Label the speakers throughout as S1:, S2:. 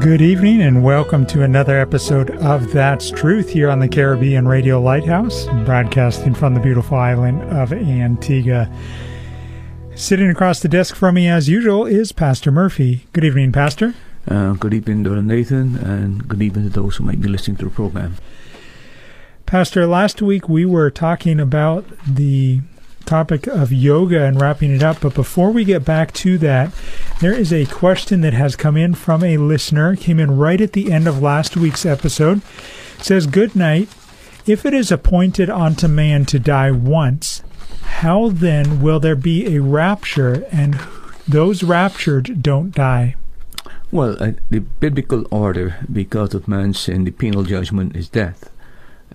S1: Good evening and welcome to another episode of That's Truth here on the Caribbean Radio Lighthouse, broadcasting from the beautiful island of Antigua. Sitting across the desk from me, as usual, is Pastor Murphy. Good evening, Pastor.
S2: Uh, good evening, Brother Nathan, and good evening to those who might be listening to the program.
S1: Pastor, last week we were talking about the topic of yoga and wrapping it up. But before we get back to that, there is a question that has come in from a listener. Came in right at the end of last week's episode. It says, Good night. If it is appointed unto man to die once, how then will there be a rapture and those raptured don't die?
S2: Well, uh, the biblical order, because of man's sin, the penal judgment is death.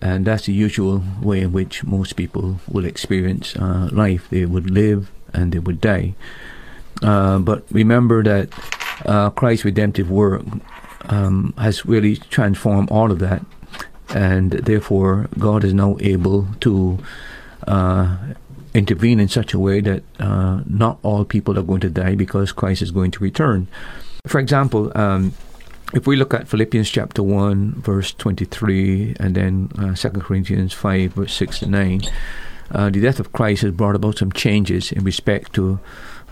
S2: And that's the usual way in which most people will experience uh, life. They would live and they would die. Uh, but remember that uh, Christ's redemptive work um, has really transformed all of that. And therefore, God is now able to uh, intervene in such a way that uh, not all people are going to die because Christ is going to return. For example, um, if we look at Philippians chapter 1, verse 23, and then uh, 2 Corinthians 5, verse 6 to 9, uh, the death of Christ has brought about some changes in respect to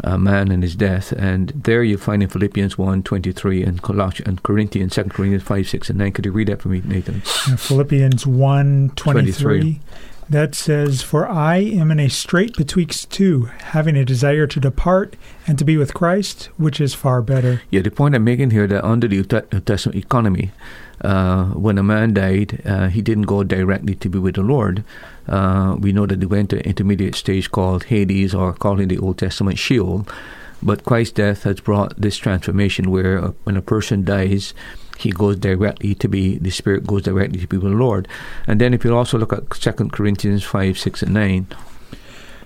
S2: uh, man and his death. And there you find in Philippians 1, 23, and, Colossians, and Corinthians, 2 Corinthians 5, 6, and 9. Could you read that for me, Nathan?
S1: Philippians 1, 23. 23 that says, For I am in a strait betwixt two, having a desire to depart and to be with Christ, which is far better.
S2: Yeah, the point I'm making here that under the New Testament economy, uh, when a man died, uh, he didn't go directly to be with the Lord. Uh, we know that they went to an intermediate stage called Hades, or called in the Old Testament Sheol. But Christ's death has brought this transformation where uh, when a person dies, he goes directly to be the spirit goes directly to be with the Lord. And then if you also look at Second Corinthians five, six and nine.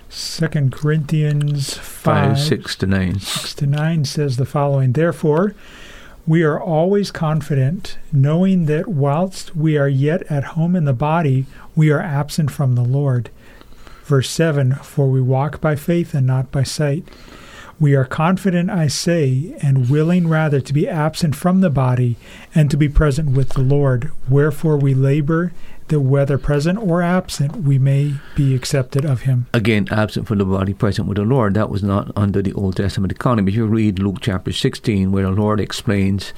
S1: Second Corinthians 5,
S2: 5, 6 to 9.
S1: 6 to 9 says the following Therefore, we are always confident, knowing that whilst we are yet at home in the body, we are absent from the Lord. Verse 7 For we walk by faith and not by sight. We are confident, I say, and willing rather to be absent from the body and to be present with the Lord. Wherefore we labor that whether present or absent, we may be accepted of him.
S2: Again, absent from the body, present with the Lord. That was not under the Old Testament economy. If you read Luke chapter 16, where the Lord explains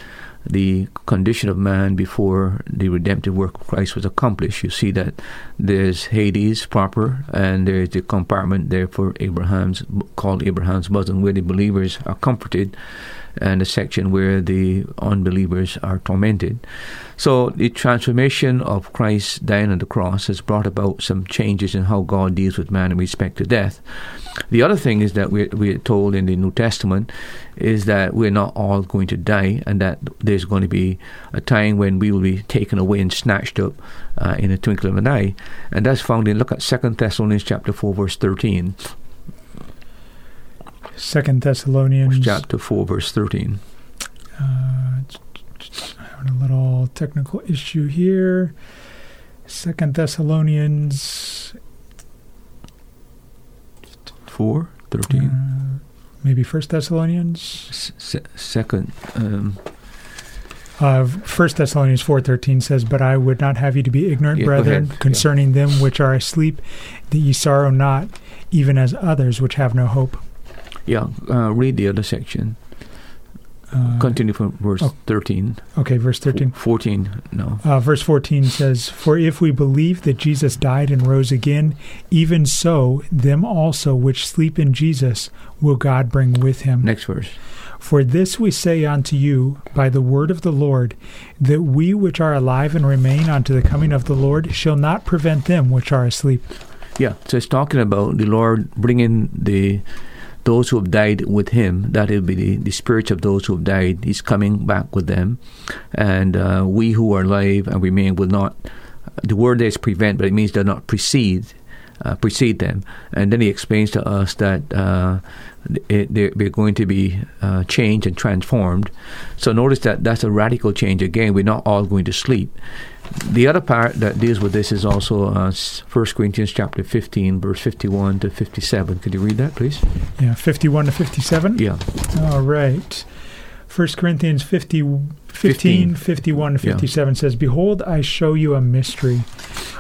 S2: the condition of man before the redemptive work of Christ was accomplished. You see that there's Hades proper, and there's the compartment there for Abraham's called Abraham's bosom, where the believers are comforted, and the section where the unbelievers are tormented. So the transformation of Christ dying on the cross has brought about some changes in how God deals with man in respect to death. The other thing is that we're, we're told in the New Testament is that we're not all going to die, and that there's going to be a time when we will be taken away and snatched up uh, in a twinkling of an eye, and that's found in look at Second Thessalonians chapter four verse thirteen.
S1: Second Thessalonians
S2: chapter four verse thirteen.
S1: Uh, having a little technical issue here. Second Thessalonians
S2: 4, 13. Uh,
S1: maybe First Thessalonians?
S2: Second. Um,
S1: uh, First Thessalonians four thirteen says, "But I would not have you to be ignorant,
S2: yeah,
S1: brethren, concerning yeah. them which are asleep, that ye sorrow not, even as others which have no hope."
S2: Yeah, uh, read the other section. Uh, Continue from verse oh, 13.
S1: Okay, verse 13.
S2: F- 14, no.
S1: Uh, verse 14 says, For if we believe that Jesus died and rose again, even so, them also which sleep in Jesus will God bring with him.
S2: Next verse.
S1: For this we say unto you by the word of the Lord, that we which are alive and remain unto the coming of the Lord shall not prevent them which are asleep.
S2: Yeah, so it's talking about the Lord bringing the those who have died with him, that will be the, the spirits of those who have died, he's coming back with them. And uh, we who are alive and remain will not, the word is prevent, but it means they'll not precede. Uh, precede them, and then he explains to us that uh, it, they're, going to be uh, changed and transformed. So notice that that's a radical change. Again, we're not all going to sleep. The other part that deals with this is also uh, 1 Corinthians chapter 15, verse 51 to 57. Could you read that, please?
S1: Yeah, 51 to 57?
S2: Yeah.
S1: All right. 1 Corinthians 50, 15, 15. 51 57 yeah. says, Behold, I show you a mystery.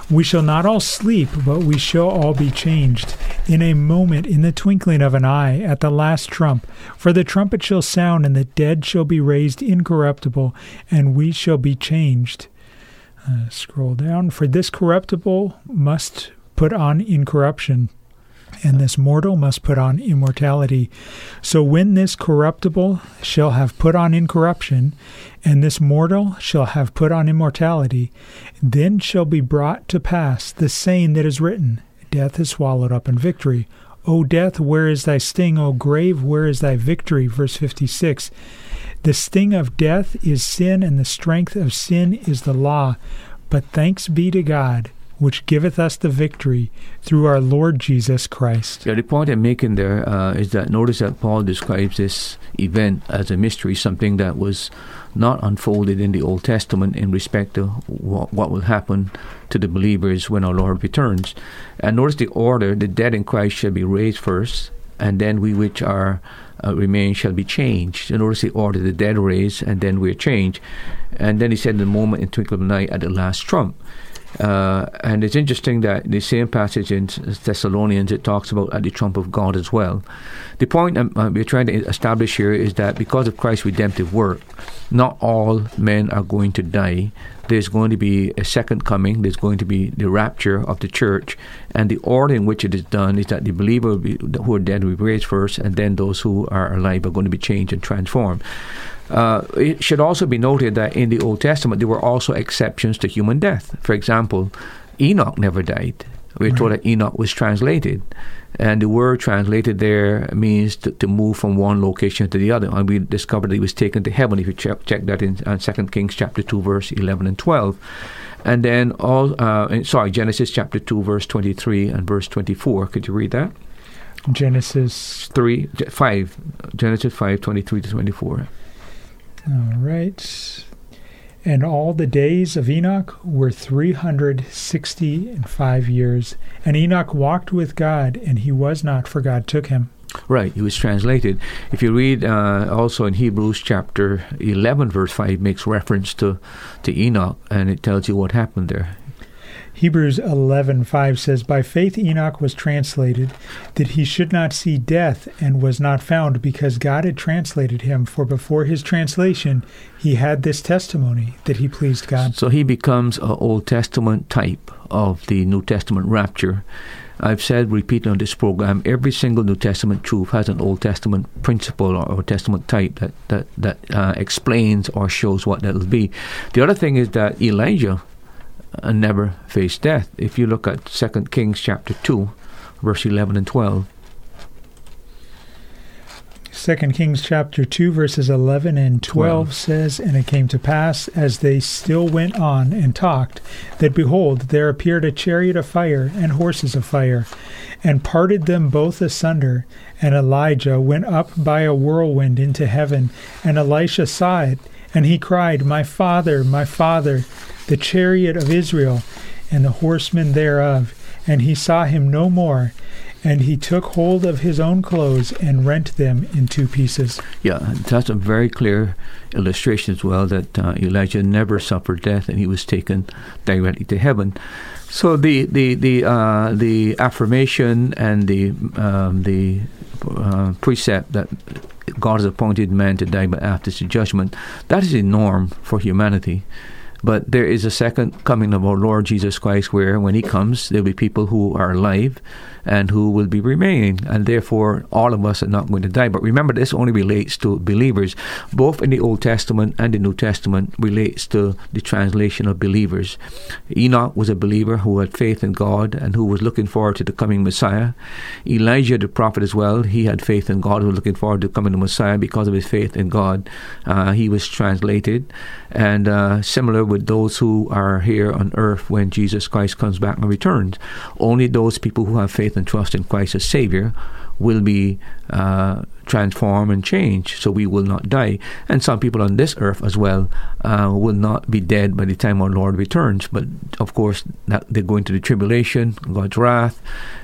S1: We shall not all sleep, but we shall all be changed. In a moment, in the twinkling of an eye, at the last trump. For the trumpet shall sound, and the dead shall be raised incorruptible, and we shall be changed. Uh, scroll down. For this corruptible must put on incorruption, and this mortal must put on immortality. So when this corruptible shall have put on incorruption, and this mortal shall have put on immortality, then shall be brought to pass the saying that is written Death is swallowed up in victory. O death, where is thy sting? O grave, where is thy victory? Verse 56. The sting of death is sin, and the strength of sin is the law. But thanks be to God, which giveth us the victory through our Lord Jesus Christ.
S2: Yeah, the point I'm making there uh, is that notice that Paul describes this event as a mystery, something that was not unfolded in the Old Testament in respect to what, what will happen to the believers when our Lord returns. And notice the order the dead in Christ shall be raised first, and then we which are uh, remain shall be changed. Order to order the dead raised, and then we're changed. And then he said, the moment in twinkle of an eye at the last trump. Uh, and it's interesting that the same passage in Thessalonians it talks about at the trump of God as well. The point um, we're trying to establish here is that because of Christ's redemptive work, not all men are going to die. There's going to be a second coming. There's going to be the rapture of the church, and the order in which it is done is that the believer who are dead will be raised first, and then those who are alive are going to be changed and transformed. Uh, it should also be noted that in the Old Testament there were also exceptions to human death. For example, Enoch never died. We're right. told that Enoch was translated. And the word translated there means to, to, move from one location to the other. And we discovered that he was taken to heaven. If you check, check that in uh, 2 Kings chapter 2, verse 11 and 12. And then, all uh, sorry, Genesis chapter 2, verse 23 and verse 24. Could you read that?
S1: Genesis
S2: 3, 5. Genesis 5, 23 to 24.
S1: All right. And all the days of Enoch were 365 years. And Enoch walked with God, and he was not, for God took him.
S2: Right, he was translated. If you read uh, also in Hebrews chapter 11, verse 5, it makes reference to, to Enoch, and it tells you what happened there.
S1: Hebrews 11:5 says by faith Enoch was translated that he should not see death and was not found because God had translated him for before his translation he had this testimony that he pleased God.
S2: So he becomes an Old Testament type of the New Testament rapture. I've said repeatedly on this program, every single New Testament truth has an Old Testament principle or Old Testament type that that that uh, explains or shows what that'll be. The other thing is that Elijah and never faced death. If you look at 2 Kings chapter 2, verse 11 and 12.
S1: 2 Kings chapter 2 verses 11 and 12, 12, says, And it came to pass, as they still went on and talked, that behold, there appeared a chariot of fire and horses of fire, and parted them both asunder. And Elijah went up by a whirlwind into heaven, and Elisha saw it, and he cried, My father, my father, the chariot of Israel and the horsemen thereof. And he saw him no more. And he took hold of his own clothes and rent them in two pieces.
S2: Yeah, that's a very clear illustration as well that uh, Elijah never suffered death and he was taken directly to heaven. So the the the uh, the affirmation and the um, the uh, precept that God has appointed man to die but after the judgment that is a norm for humanity. But there is a second coming of our Lord Jesus Christ where when he comes there will be people who are alive and who will be remaining, and therefore all of us are not going to die. But remember, this only relates to believers. Both in the Old Testament and the New Testament relates to the translation of believers. Enoch was a believer who had faith in God and who was looking forward to the coming Messiah. Elijah, the prophet, as well, he had faith in God, who was looking forward to coming the Messiah because of his faith in God. Uh, he was translated, and uh, similar with those who are here on earth when Jesus Christ comes back and returns. Only those people who have faith and trust in Christ as Savior will be uh, transformed and changed, so we will not die. And some people on this earth as well uh, will not be dead by the time our Lord returns. But of course, they're going to the tribulation, God's wrath,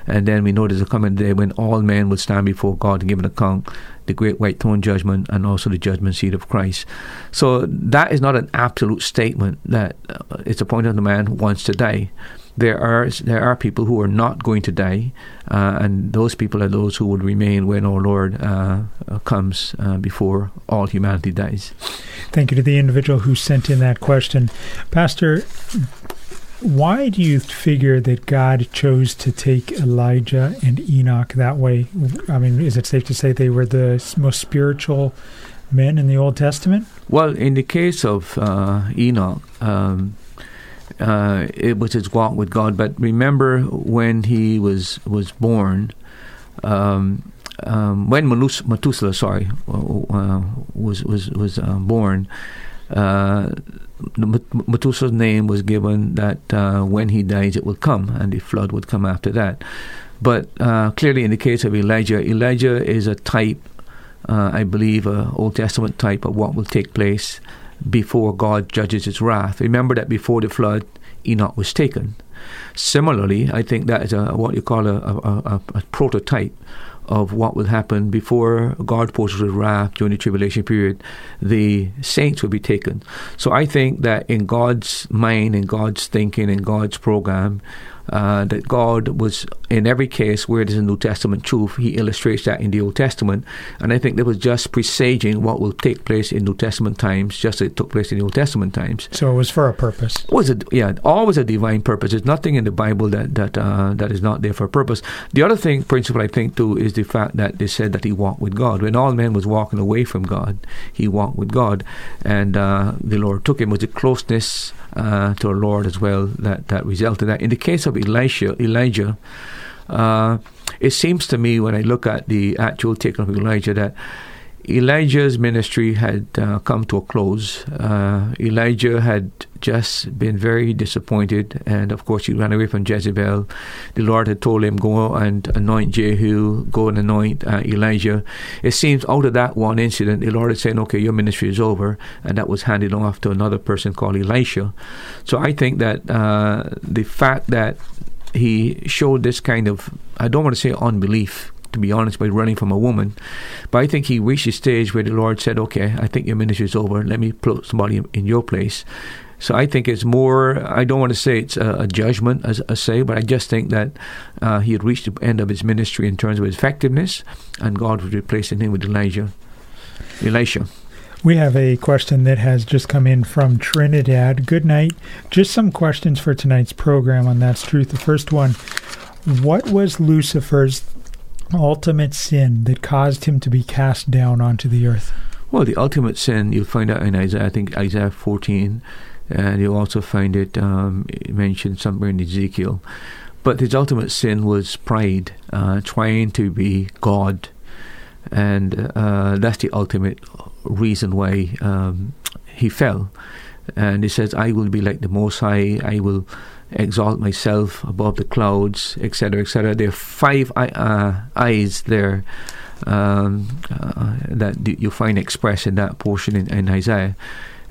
S2: and then we know there's a coming day when all men will stand before God and give an account, the great white throne judgment, and also the judgment seat of Christ. So that is not an absolute statement that uh, it's appointed the man who wants to die there are there are people who are not going to die, uh, and those people are those who would remain when our Lord uh, comes uh, before all humanity dies.
S1: Thank you to the individual who sent in that question, Pastor. Why do you figure that God chose to take Elijah and Enoch that way? I mean, is it safe to say they were the most spiritual men in the Old Testament?
S2: Well, in the case of uh, Enoch, um, uh, it was his walk with God. But remember when he was was born, um, um, when Methuselah, sorry, uh, was was was uh, born. Uh, Methuselah's name was given that uh, when he dies, it will come, and the flood would come after that. But uh, clearly, in the case of Elijah, Elijah is a type, I believe, a Old Testament type of what will take place before God judges his wrath. Remember that before the flood, Enoch was taken. Similarly, I think that is a, what you call a, a, a, prototype of what will happen before God pours his wrath during the tribulation period, the saints will be taken. So I think that in God's mind, in God's thinking, in God's program, uh, that God was in every case where there's a New Testament truth, He illustrates that in the Old Testament, and I think that was just presaging what will take place in New Testament times, just as it took place in the Old Testament times.
S1: So it was for a purpose.
S2: Was it? Yeah, always a divine purpose. There's nothing in the Bible that that uh, that is not there for a purpose. The other thing, principle I think too, is the fact that they said that He walked with God. When all men was walking away from God, He walked with God, and uh, the Lord took him. Was a closeness uh, to our Lord as well that, that resulted. That in the case of Elisha, Elijah, uh, it seems to me when I look at the actual taking of Elijah that Elijah's ministry had uh, come to a close. Uh, Elijah had just been very disappointed, and of course, he ran away from Jezebel. The Lord had told him, Go and anoint Jehu, go and anoint uh, Elijah. It seems out of that one incident, the Lord is saying, Okay, your ministry is over, and that was handed off to another person called Elisha. So I think that uh, the fact that he showed this kind of, I don't want to say unbelief, to be honest, by running from a woman. But I think he reached a stage where the Lord said, okay, I think your ministry is over. Let me put somebody in your place. So I think it's more, I don't want to say it's a, a judgment, as I say, but I just think that uh, he had reached the end of his ministry in terms of his effectiveness, and God was replacing him with Elijah. Elisha.
S1: We have a question that has just come in from Trinidad. Good night. Just some questions for tonight's program on That's Truth. The first one What was Lucifer's ultimate sin that caused him to be cast down onto the earth?
S2: Well, the ultimate sin you'll find out in Isaiah, I think Isaiah 14, and you'll also find it um, mentioned somewhere in Ezekiel. But his ultimate sin was pride, uh, trying to be God, and uh, that's the ultimate reason why um, he fell. And he says, "I will be like the Most High. I will." Exalt myself above the clouds, etc., etc. There are five uh, eyes there um, uh, that you find expressed in that portion in, in, Isaiah.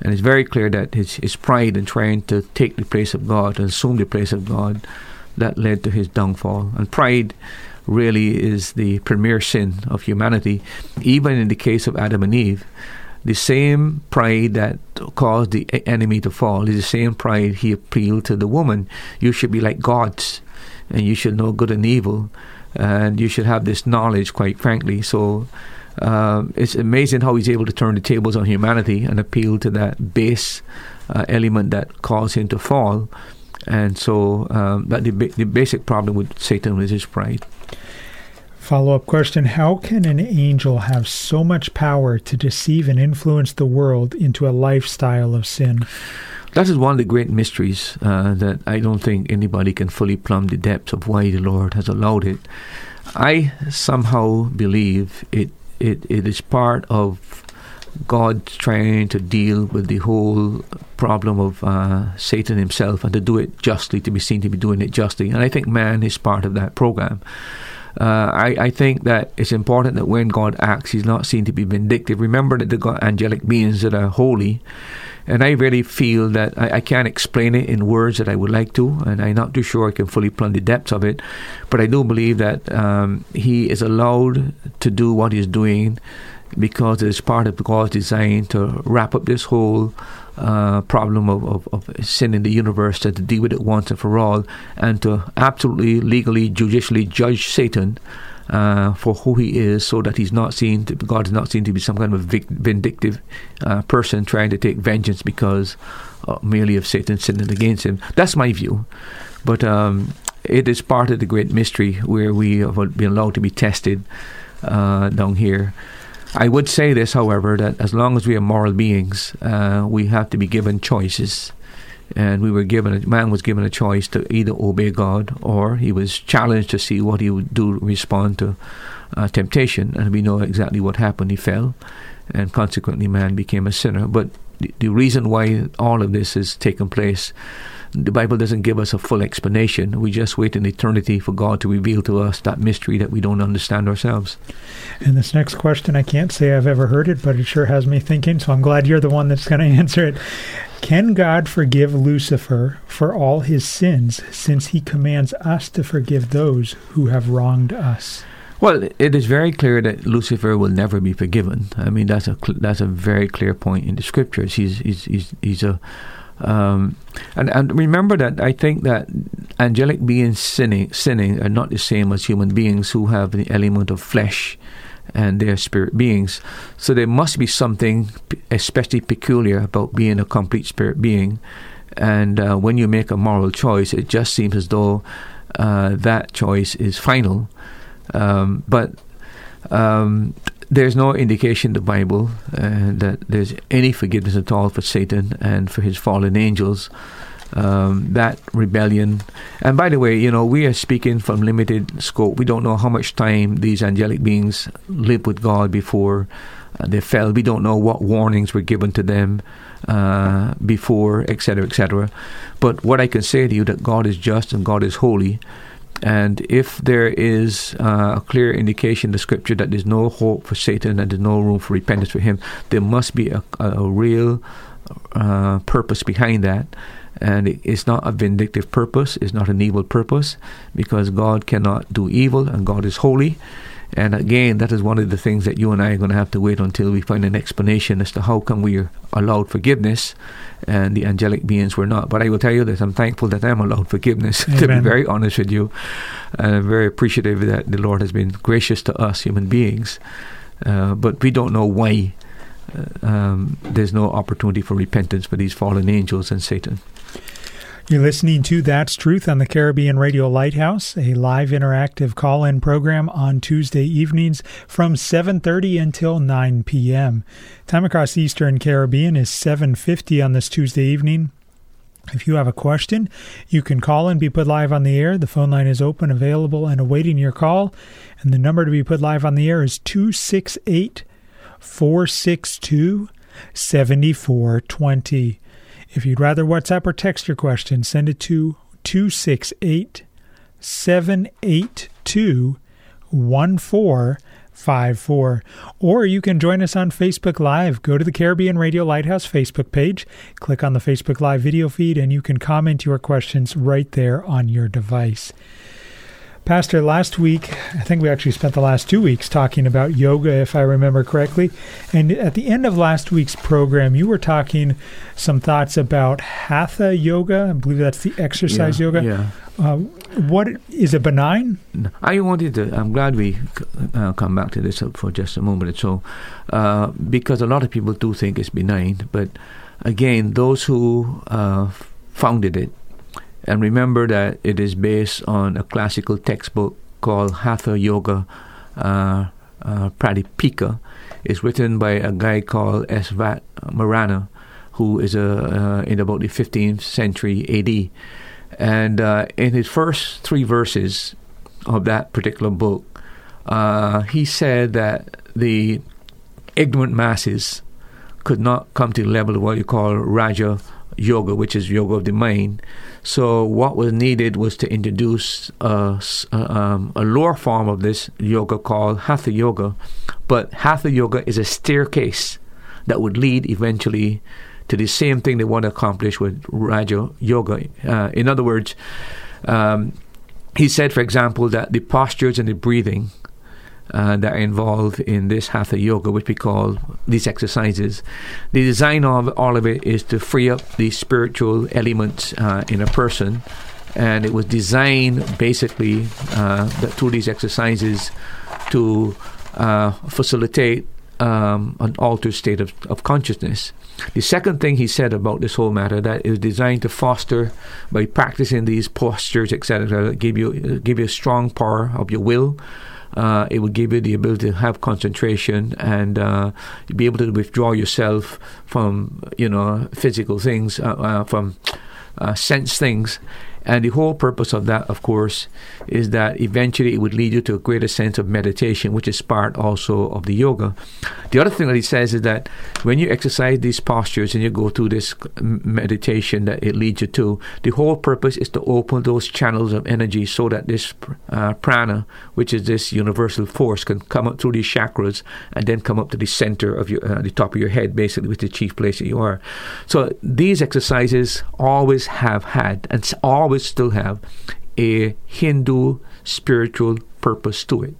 S2: And it's very clear that his, his pride in trying to take the place of God and assume the place of God that led to his downfall. And pride really is the premier sin of humanity. Even in the case of Adam and Eve, the same pride that caused the enemy to fall is the same pride he appealed to the woman. You should be like gods, and you should know good and evil, and you should have this knowledge, quite frankly. So uh, it's amazing how he's able to turn the tables on humanity and appeal to that base uh, element that caused him to fall. And so um, that the, the basic problem with Satan was his pride.
S1: Follow up question How can an angel have so much power to deceive and influence the world into a lifestyle of sin?
S2: That is one of the great mysteries uh, that I don't think anybody can fully plumb the depths of why the Lord has allowed it. I somehow believe it, it, it is part of God trying to deal with the whole problem of uh, Satan himself and to do it justly, to be seen to be doing it justly. And I think man is part of that program. Uh, I, I, think that it's important that when God acts, He's not seen to be vindictive. Remember that the angelic beings that are holy, and I really feel that I, I, can't explain it in words that I would like to, and I'm not too sure I can fully plumb the depths of it. But I do believe that um, He is allowed to do what He's doing because it is part of God's design to wrap up this whole uh, problem of, of, of, sin in the universe, to deal with it once and for all, and to absolutely, legally, judicially judge Satan uh, for who he is, so that he's not seen. To, God is not seen to be some kind of vindictive uh, person trying to take vengeance because uh, merely of Satan sinning against him. That's my view, but um, it is part of the great mystery where we have been allowed to be tested uh, down here. I would say this, however, that as long as we are moral beings, uh, we have to be given choices. And we were given, a man was given a choice to either obey God or he was challenged to see what he would do respond to uh, temptation. And we know exactly what happened. He fell, and consequently, man became a sinner. But the, the reason why all of this has taken place the Bible doesn't give us a full explanation. We just wait in eternity for God to reveal to us that mystery that we don't understand ourselves.
S1: And this next question, I can't say I've ever heard it, but it sure has me thinking, so I'm glad you're the one that's going to answer it. Can God forgive Lucifer for all his sins since he commands us to forgive those who have wronged us?
S2: Well, it is very clear that Lucifer will never be forgiven. I mean, that's a that's a very clear point in the scriptures. He's he's he's, he's a um, and, and remember that I think that angelic beings sinning, sinning are not the same as human beings who have the element of flesh and they're spirit beings. So there must be something especially peculiar about being a complete spirit being. And uh, when you make a moral choice, it just seems as though uh, that choice is final. Um, but um, there's no indication in the Bible uh, that there's any forgiveness at all for Satan and for his fallen angels. Um, that rebellion. And by the way, you know, we are speaking from limited scope. We don't know how much time these angelic beings lived with God before uh, they fell. We don't know what warnings were given to them uh, before, etc., etc. But what I can say to you that God is just and God is holy, and if there is uh, a clear indication in the scripture that there's no hope for Satan and there's no room for repentance for him, there must be a, a, real uh, purpose behind that. And it's not a vindictive purpose, it's not an evil purpose, because God cannot do evil and God is holy. And again, that is one of the things that you and I are going to have to wait until we find an explanation as to how come we are allowed forgiveness and the angelic beings were not. But I will tell you this I'm thankful that I'm allowed forgiveness, to be very honest with you. And I'm very appreciative that the Lord has been gracious to us human beings. Uh, but we don't know why uh, um, there's no opportunity for repentance for these fallen angels and Satan.
S1: You're listening to That's Truth on the Caribbean Radio Lighthouse, a live interactive call-in program on Tuesday evenings from 7:30 until 9 p.m. Time across the Eastern Caribbean is 7:50 on this Tuesday evening. If you have a question, you can call and be put live on the air. The phone line is open, available, and awaiting your call. And the number to be put live on the air is 268 462 7420. If you'd rather WhatsApp or text your question, send it to 268 782 1454. Or you can join us on Facebook Live. Go to the Caribbean Radio Lighthouse Facebook page, click on the Facebook Live video feed, and you can comment your questions right there on your device. Pastor, last week, I think we actually spent the last two weeks talking about yoga, if I remember correctly. And at the end of last week's program, you were talking some thoughts about hatha yoga. I believe that's the exercise
S2: yeah,
S1: yoga.
S2: Yeah.
S1: Uh, what is it benign?
S2: I wanted to. I'm glad we uh, come back to this for just a moment or so, uh, because a lot of people do think it's benign. But again, those who uh, founded it and remember that it is based on a classical textbook called Hatha Yoga uh, uh, Pradipika. It's written by a guy called S. Vat Marana, who is a, uh, in about the 15th century AD. And uh, in his first three verses of that particular book, uh, he said that the ignorant masses could not come to the level of what you call Raja yoga, which is yoga of the mind. So what was needed was to introduce um, a lower form of this yoga called hatha yoga. But hatha yoga is a staircase that would lead eventually to the same thing they want to accomplish with Raja Yoga. Uh, in other words, um, he said, for example, that the postures and the breathing uh, that are involved in this hatha yoga, which we call these exercises. The design of all of it is to free up the spiritual elements uh, in a person, and it was designed basically uh, through these exercises to uh, facilitate um, an altered state of, of consciousness. The second thing he said about this whole matter that is designed to foster by practicing these postures, etc., give you give you a strong power of your will uh, it will give you the ability to have concentration and uh, be able to withdraw yourself from you know physical things, uh, uh from uh, sense things, and the whole purpose of that, of course, is that eventually it would lead you to a greater sense of meditation, which is part also of the yoga. The other thing that he says is that when you exercise these postures and you go through this meditation that it leads you to, the whole purpose is to open those channels of energy so that this uh, prana, which is this universal force, can come up through these chakras and then come up to the center of your, uh, the top of your head, basically, which is the chief place that you are. So these exercises always have had and always still have a Hindu spiritual purpose to it.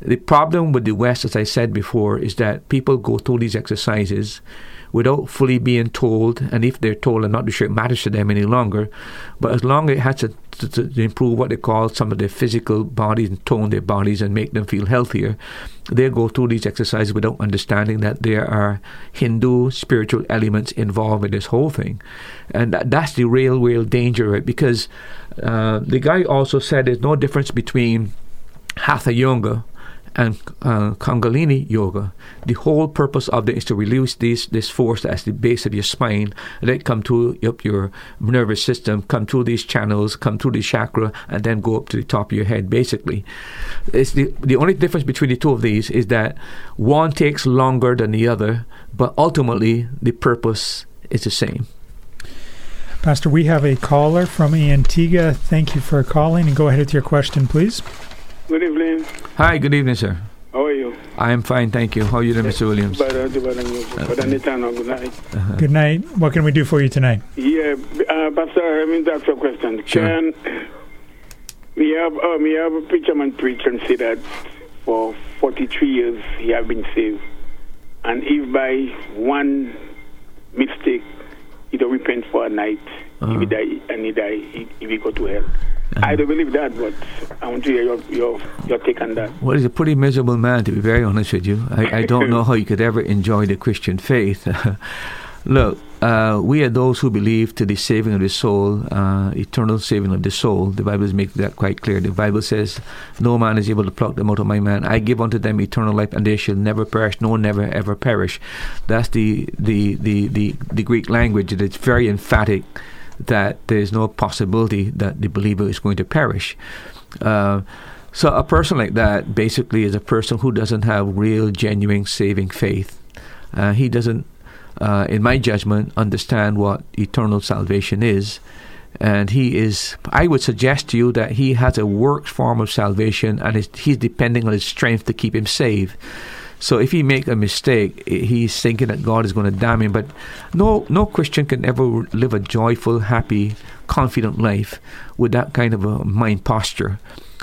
S2: The problem with the West, as I said before, is that people go through these exercises without fully being told, and if they're told, I'm not sure it matters to them any longer. But as long as it has to, to, to, improve what they call some of their physical bodies and tone their bodies and make them feel healthier, they go through these exercises without understanding that there are Hindu spiritual elements involved in this whole thing. And that, that's the real, real danger of it because uh, the guy also said there's no difference between Hatha Yoga and uh, Kundalini yoga, the whole purpose of it is to release this this force that's the base of your spine, let it come to up your nervous system, come through these channels, come through the chakra, and then go up to the top of your head. Basically, it's the the only difference between the two of these is that one takes longer than the other, but ultimately the purpose is the same.
S1: Pastor, we have a caller from Antigua. Thank you for calling, and go ahead with your question, please.
S3: Good evening.
S2: Hi, good evening, sir.
S3: How are you?
S2: I am fine, thank you. How are you doing, Mr. Williams?
S3: Better, better, good night.
S1: Uh-huh. Good night. What can we do for you tonight?
S3: Yeah, uh, Pastor, I mean, that's a question.
S2: Sure.
S3: Can we have, uh, we have a preacher man preach and say that for 43 years he have been saved. And if by one mistake he don't repent for a night, uh-huh. if he die and he die, he, he will go to hell. Uh-huh. I don't believe that, but I want to hear your, your, your take on that.
S2: Well, he's a pretty miserable man, to be very honest with you. I, I don't know how you could ever enjoy the Christian faith. Look, uh, we are those who believe to the saving of the soul, uh, eternal saving of the soul. The Bible makes that quite clear. The Bible says, "No man is able to pluck them out of my man. I give unto them eternal life, and they shall never perish. No, never ever perish." That's the the the the, the Greek language. and It's very emphatic that there's no possibility that the believer is going to perish. Uh, so a person like that basically is a person who doesn't have real, genuine saving faith. Uh, he doesn't, uh, in my judgment, understand what eternal salvation is. And he is, I would suggest to you that he has a works form of salvation and he's depending on his strength to keep him saved. So if he make a mistake, he's thinking that God is going to damn him. But no, no Christian can ever live a joyful, happy, confident life with that kind of a mind posture.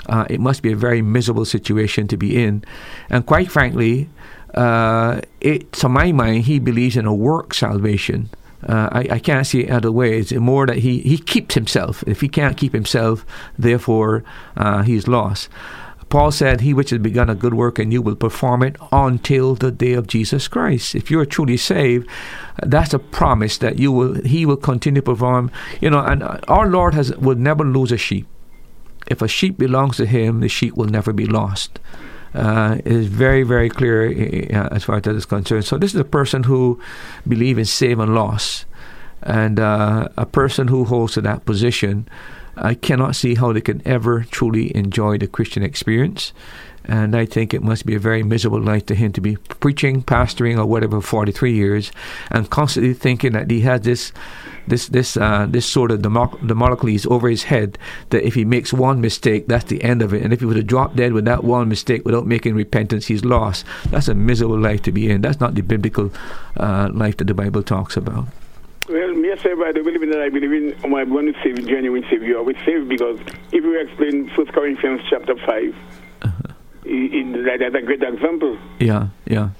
S2: uh, it must be a very miserable situation to be in. And quite frankly, uh, it, to my mind, he believes in a work salvation. Uh, I, I, can't see it other way. It's more that he, he keeps himself. If he can't keep himself, therefore uh, he's lost. Paul said, He which has begun a good work in you will perform it until the day of Jesus Christ. If you're truly saved, that's a promise that you will He will continue to perform. You know, and our Lord has would never lose a sheep. If a sheep belongs to Him, the sheep will never be lost. Uh, it is very, very clear uh, as far as that is concerned. So this is a person who believes in save and loss, and uh, a person who holds to that position I cannot see how they can ever truly enjoy the Christian experience. And I think it must be a very miserable life to him to be preaching, pastoring, or whatever for 43 years, and constantly thinking that he has this, this, this, uh, this sword of Damocles over his head. That if he makes one mistake, that's the end of it. And if he were to drop dead with that one mistake without making repentance, he's lost. That's a miserable life to be in. That's not the biblical uh, life that the Bible talks about.
S3: Well, me say by the believing that I believe in my one save genuine savior. We save because if you explain First Corinthians chapter 5 uh-huh. in, that's a great example.
S2: Yeah, yeah.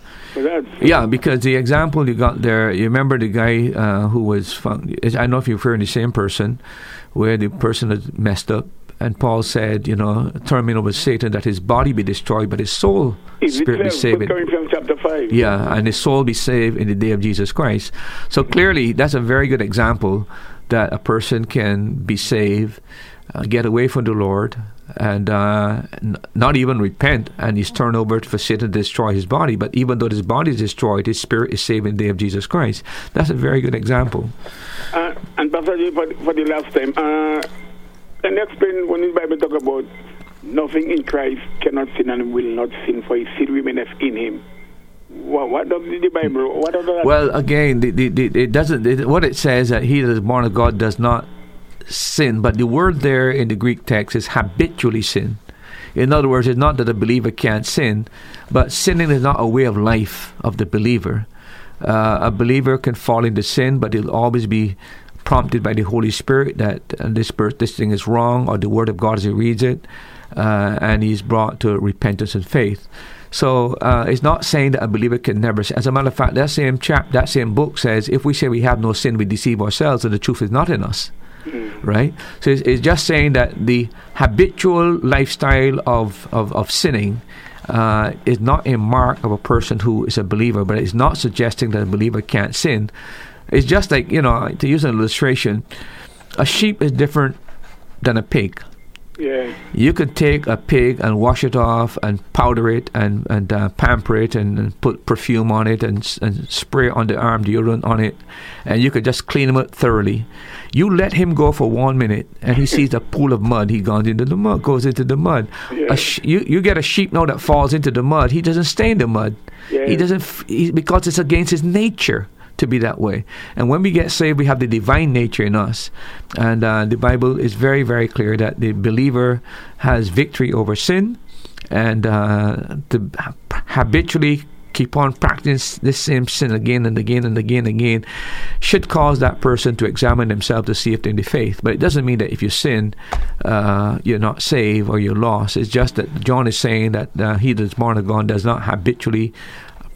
S2: yeah, because the example you got there, you remember the guy uh, who was found. I don't know if you've heard the same person, where the person had messed up and Paul said, you know, terminal with Satan that his body be destroyed, but his soul
S3: Is
S2: spirit
S3: be
S2: saved.
S3: From chapter five.
S2: Yeah, and his soul be saved in the day of Jesus Christ. So clearly, that's a very good example that a person can be saved, uh, get away from the Lord, and uh, n- not even repent, and he's turned over for Satan to destroy his body. But even though his body is destroyed, his spirit is saved in the day of Jesus Christ. That's a very good example.
S3: Uh, and Pastor, for, for the last time, and explain when the Bible talk about nothing in Christ cannot sin and will not sin, for his seed remaineth in him. What, what does the Bible? What does that?
S2: Well, again, the, the, the, it doesn't. It, what it says that he that is born of God does not sin, but the word there in the Greek text is habitually sin. In other words, it's not that a believer can't sin, but sinning is not a way of life of the believer. Uh, a believer can fall into sin, but he'll always be prompted by the Holy Spirit that uh, this this thing is wrong, or the Word of God as he reads it, uh, and he's brought to repentance and faith. So uh, it's not saying that a believer can never sin. As a matter of fact, that same chap, that same book says, if we say we have no sin, we deceive ourselves, and the truth is not in us. Mm-hmm. Right? So it's, it's, just saying that the habitual lifestyle of, of, of sinning uh, is not a mark of a person who is a believer, but it's not suggesting that a believer can't sin. It's just like, you know, to use an illustration, a sheep is different than a pig.
S3: Yeah.
S2: You could take a pig and wash it off and powder it and and uh, pamper it and, and, put perfume on it and and spray on the arm deodorant on it, and you could just clean him up thoroughly. You let him go for one minute, and he sees a pool of mud. He goes into the mud, goes into the mud. Yeah. Sh- you you get a sheep now that falls into the mud. He doesn't stay in the mud. Yeah. He doesn't f- he, because it's against his nature to be that way. And when we get saved, we have the divine nature in us. And uh, the Bible is very, very clear that the believer has victory over sin and uh, to habitually keep on practicing this same sin again and again and again and again should cause that person to examine themselves to see if they're in the faith. But it doesn't mean that if you sin, uh, you're not saved or you're lost. It's just that John is saying that uh, he that's born God does not habitually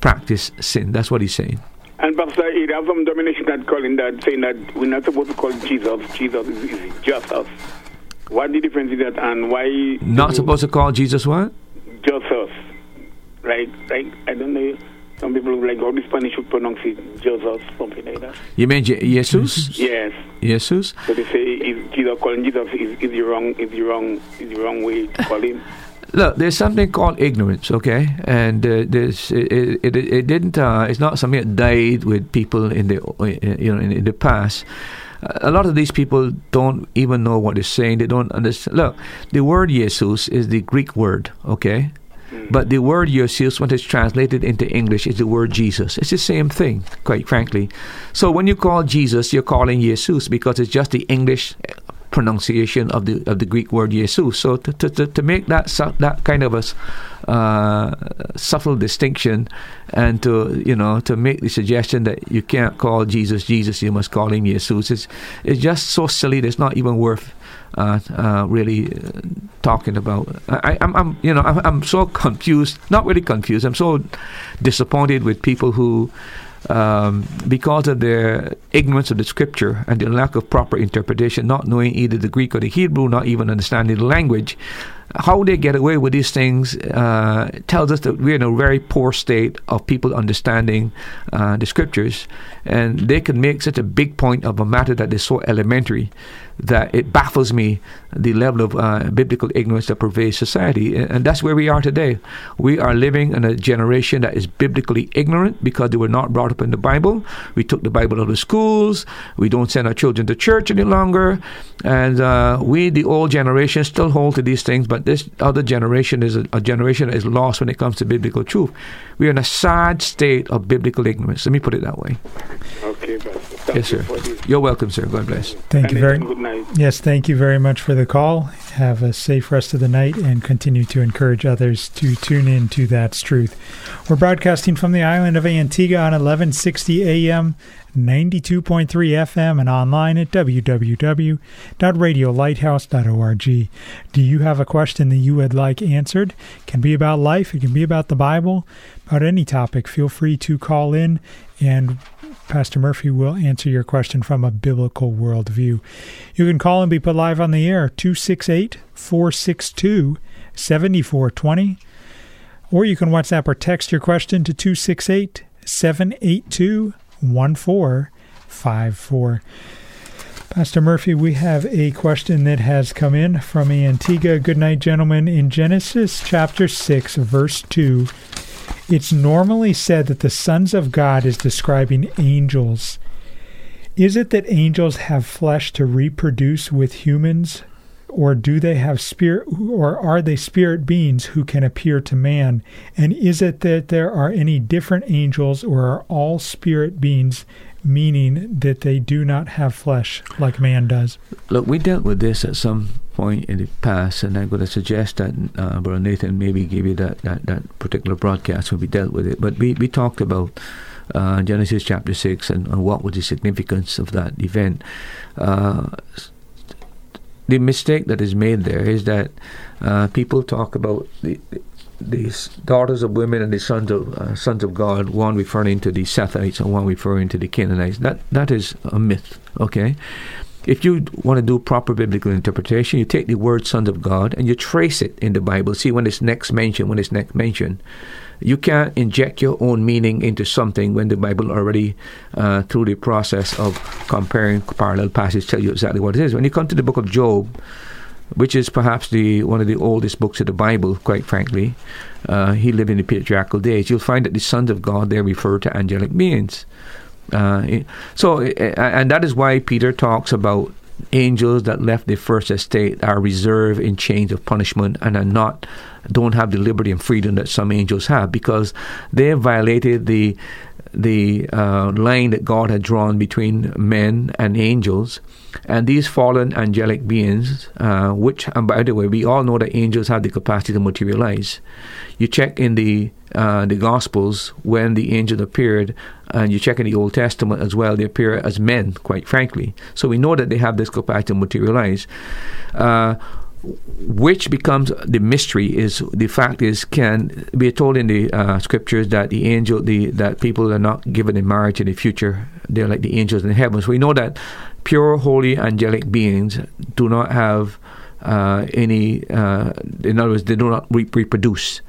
S2: practice sin. That's what he's saying.
S3: And Pastor, it has some domination that calling that, saying that we're not supposed to call Jesus. Jesus is, is just us. What the difference is that, and why?
S2: Not supposed to call Jesus what?
S3: Just us. Like, like I don't know. Some people like how the Spanish would pronounce it, Jesus, something like that.
S2: You mean Je- Jesus?
S3: yes.
S2: Jesus.
S3: So they say is Jesus calling Jesus is, is the wrong is the wrong is the wrong way to call him.
S2: Look, there's something called ignorance, okay, and uh, there's it, it, it didn't uh, it's not something that died with people in the you know in, in the past. A lot of these people don't even know what they're saying. They don't understand. Look, the word Jesus is the Greek word, okay, hmm. but the word Jesus, when it's translated into English, is the word Jesus. It's the same thing, quite frankly. So when you call Jesus, you're calling Jesus because it's just the English pronunciation of the of the Greek word Jesus. So to to, to make that that kind of a uh, subtle distinction, and to you know to make the suggestion that you can't call Jesus Jesus, you must call him Jesus. It's, it's just so silly. It's not even worth uh, uh, really uh, talking about. I, am I'm, I'm, you know, I'm, I'm, so confused. Not really confused. I'm so disappointed with people who, um, because of their ignorance of the scripture and their lack of proper interpretation, not knowing either the Greek or the Hebrew, not even understanding the language, how they get away with these things uh, tells us that we're in a very poor state of people understanding uh, the scriptures, and they can make such a big point of a matter that is so elementary that it baffles me the level of uh, biblical ignorance that pervades society. And that's where we are today. We are living in a generation that is biblically ignorant because they were not brought up in the Bible. We took the Bible out of schools. We don't send our children to church any longer. And uh, we, the old generation, still hold to these things, but this other generation is a, a generation that is lost when it comes to biblical truth. We are in a sad state of biblical ignorance. Let me put it that way.
S3: Okay,
S2: Thank yes, sir. You are welcome, sir. God bless.
S1: Thank and you very much night. Yes, thank you very much for the call. Have a safe rest of the night and continue to encourage others to tune in to That's Truth. We're broadcasting from the island of Antigua on 1160 AM, 92.3 FM, and online at www.radiolighthouse.org. Do you have a question that you would like answered? It can be about life, it can be about the Bible, about any topic. Feel free to call in and Pastor Murphy will answer your question from a biblical worldview. You can call and be put live on the air 268 462 7420, or you can WhatsApp or text your question to 268 782 1454. Pastor Murphy, we have a question that has come in from Antigua. Good night, gentlemen. In Genesis chapter 6, verse 2, it's normally said that the sons of God is describing angels. Is it that angels have flesh to reproduce with humans? Or do they have spirit, or are they spirit beings who can appear to man? And is it that there are any different angels, or are all spirit beings meaning that they do not have flesh like man does?
S2: Look, we dealt with this at some point in the past, and I'm going to suggest that uh, Brother Nathan maybe give you that, that, that particular broadcast when we dealt with it. But we, we talked about uh, Genesis chapter 6 and, and, what was the significance of that event. Uh, the mistake that is made there is that uh, people talk about the, the daughters of women and the sons of uh, sons of God, one referring to the Sethites and one referring to the Canaanites. That that is a myth. Okay, if you want to do proper biblical interpretation, you take the word sons of God and you trace it in the Bible. See when it's next mentioned, when it's next mentioned. You can't inject your own meaning into something when the Bible already, uh, through the process of comparing parallel passages, tell you exactly what it is. When you come to the book of Job, which is perhaps the one of the oldest books of the Bible, quite frankly, uh, he lived in the patriarchal days. You'll find that the sons of God there refer to angelic beings. Uh, so, and that is why Peter talks about angels that left the first estate are reserved in chains of punishment and are not don't have the liberty and freedom that some angels have because they violated the the uh, line that God had drawn between men and angels, and these fallen angelic beings, uh, which, and by the way, we all know that angels have the capacity to materialize. You check in the uh, the Gospels when the angel appeared, and you check in the Old Testament as well, they appear as men, quite frankly. So we know that they have this capacity to materialize. Uh, which becomes the mystery is the fact is can be told in the uh, scriptures that the angel the that people are not given in marriage in the future they're like the angels in the heavens we know that pure holy angelic beings do not have uh, any uh, in other words they do not re- reproduce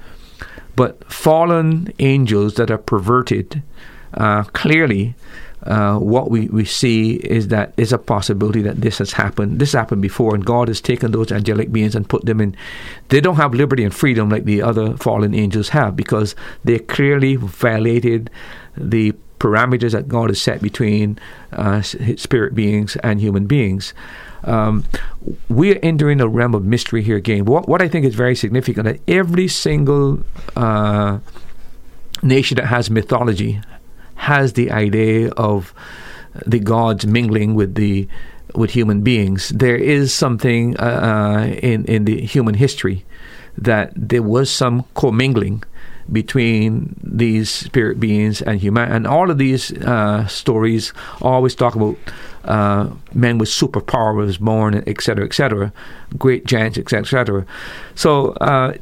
S2: but fallen angels that are perverted uh, clearly uh, what we, we see is that is a possibility that this has happened. This happened before, and God has taken those angelic beings and put them in. They don't have liberty and freedom like the other fallen angels have because they clearly violated the parameters that God has set between uh, spirit beings and human beings. Um, we are entering a realm of mystery here again. What, what I think is very significant that every single uh, nation that has mythology has the idea of the gods mingling with the with human beings. There is something uh, uh, in in the human history that there was some commingling between these spirit beings and human, and all of these uh, stories always talk about uh, men with superpowers born, etc., etc., great giants, etc., etc. So uh,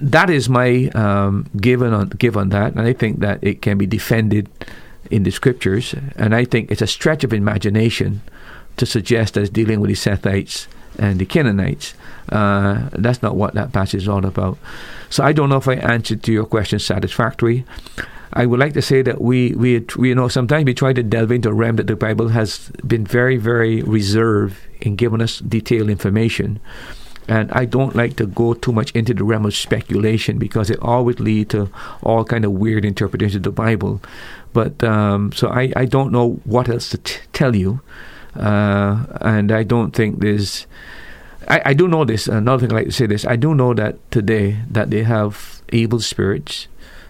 S2: that is my um, given on give on that, and I think that it can be defended in the scriptures, and I think it's a stretch of imagination to suggest it's dealing with the Sethites and the Canaanites. Uh, that's not what that passage is all about. So I don't know if I answered to your question satisfactorily. I would like to say that we, we, we you know, sometimes we try to delve into a realm that the Bible has been very, very reserved in giving us detailed information. And I don't like to go too much into the realm of speculation because it always leads to all kind of weird interpretations of the Bible. But um, so I, I don't know what else to t- tell you. Uh, and I don't think there's. I, I do know this. Another thing I like to say this. I do know that today that they have evil spirits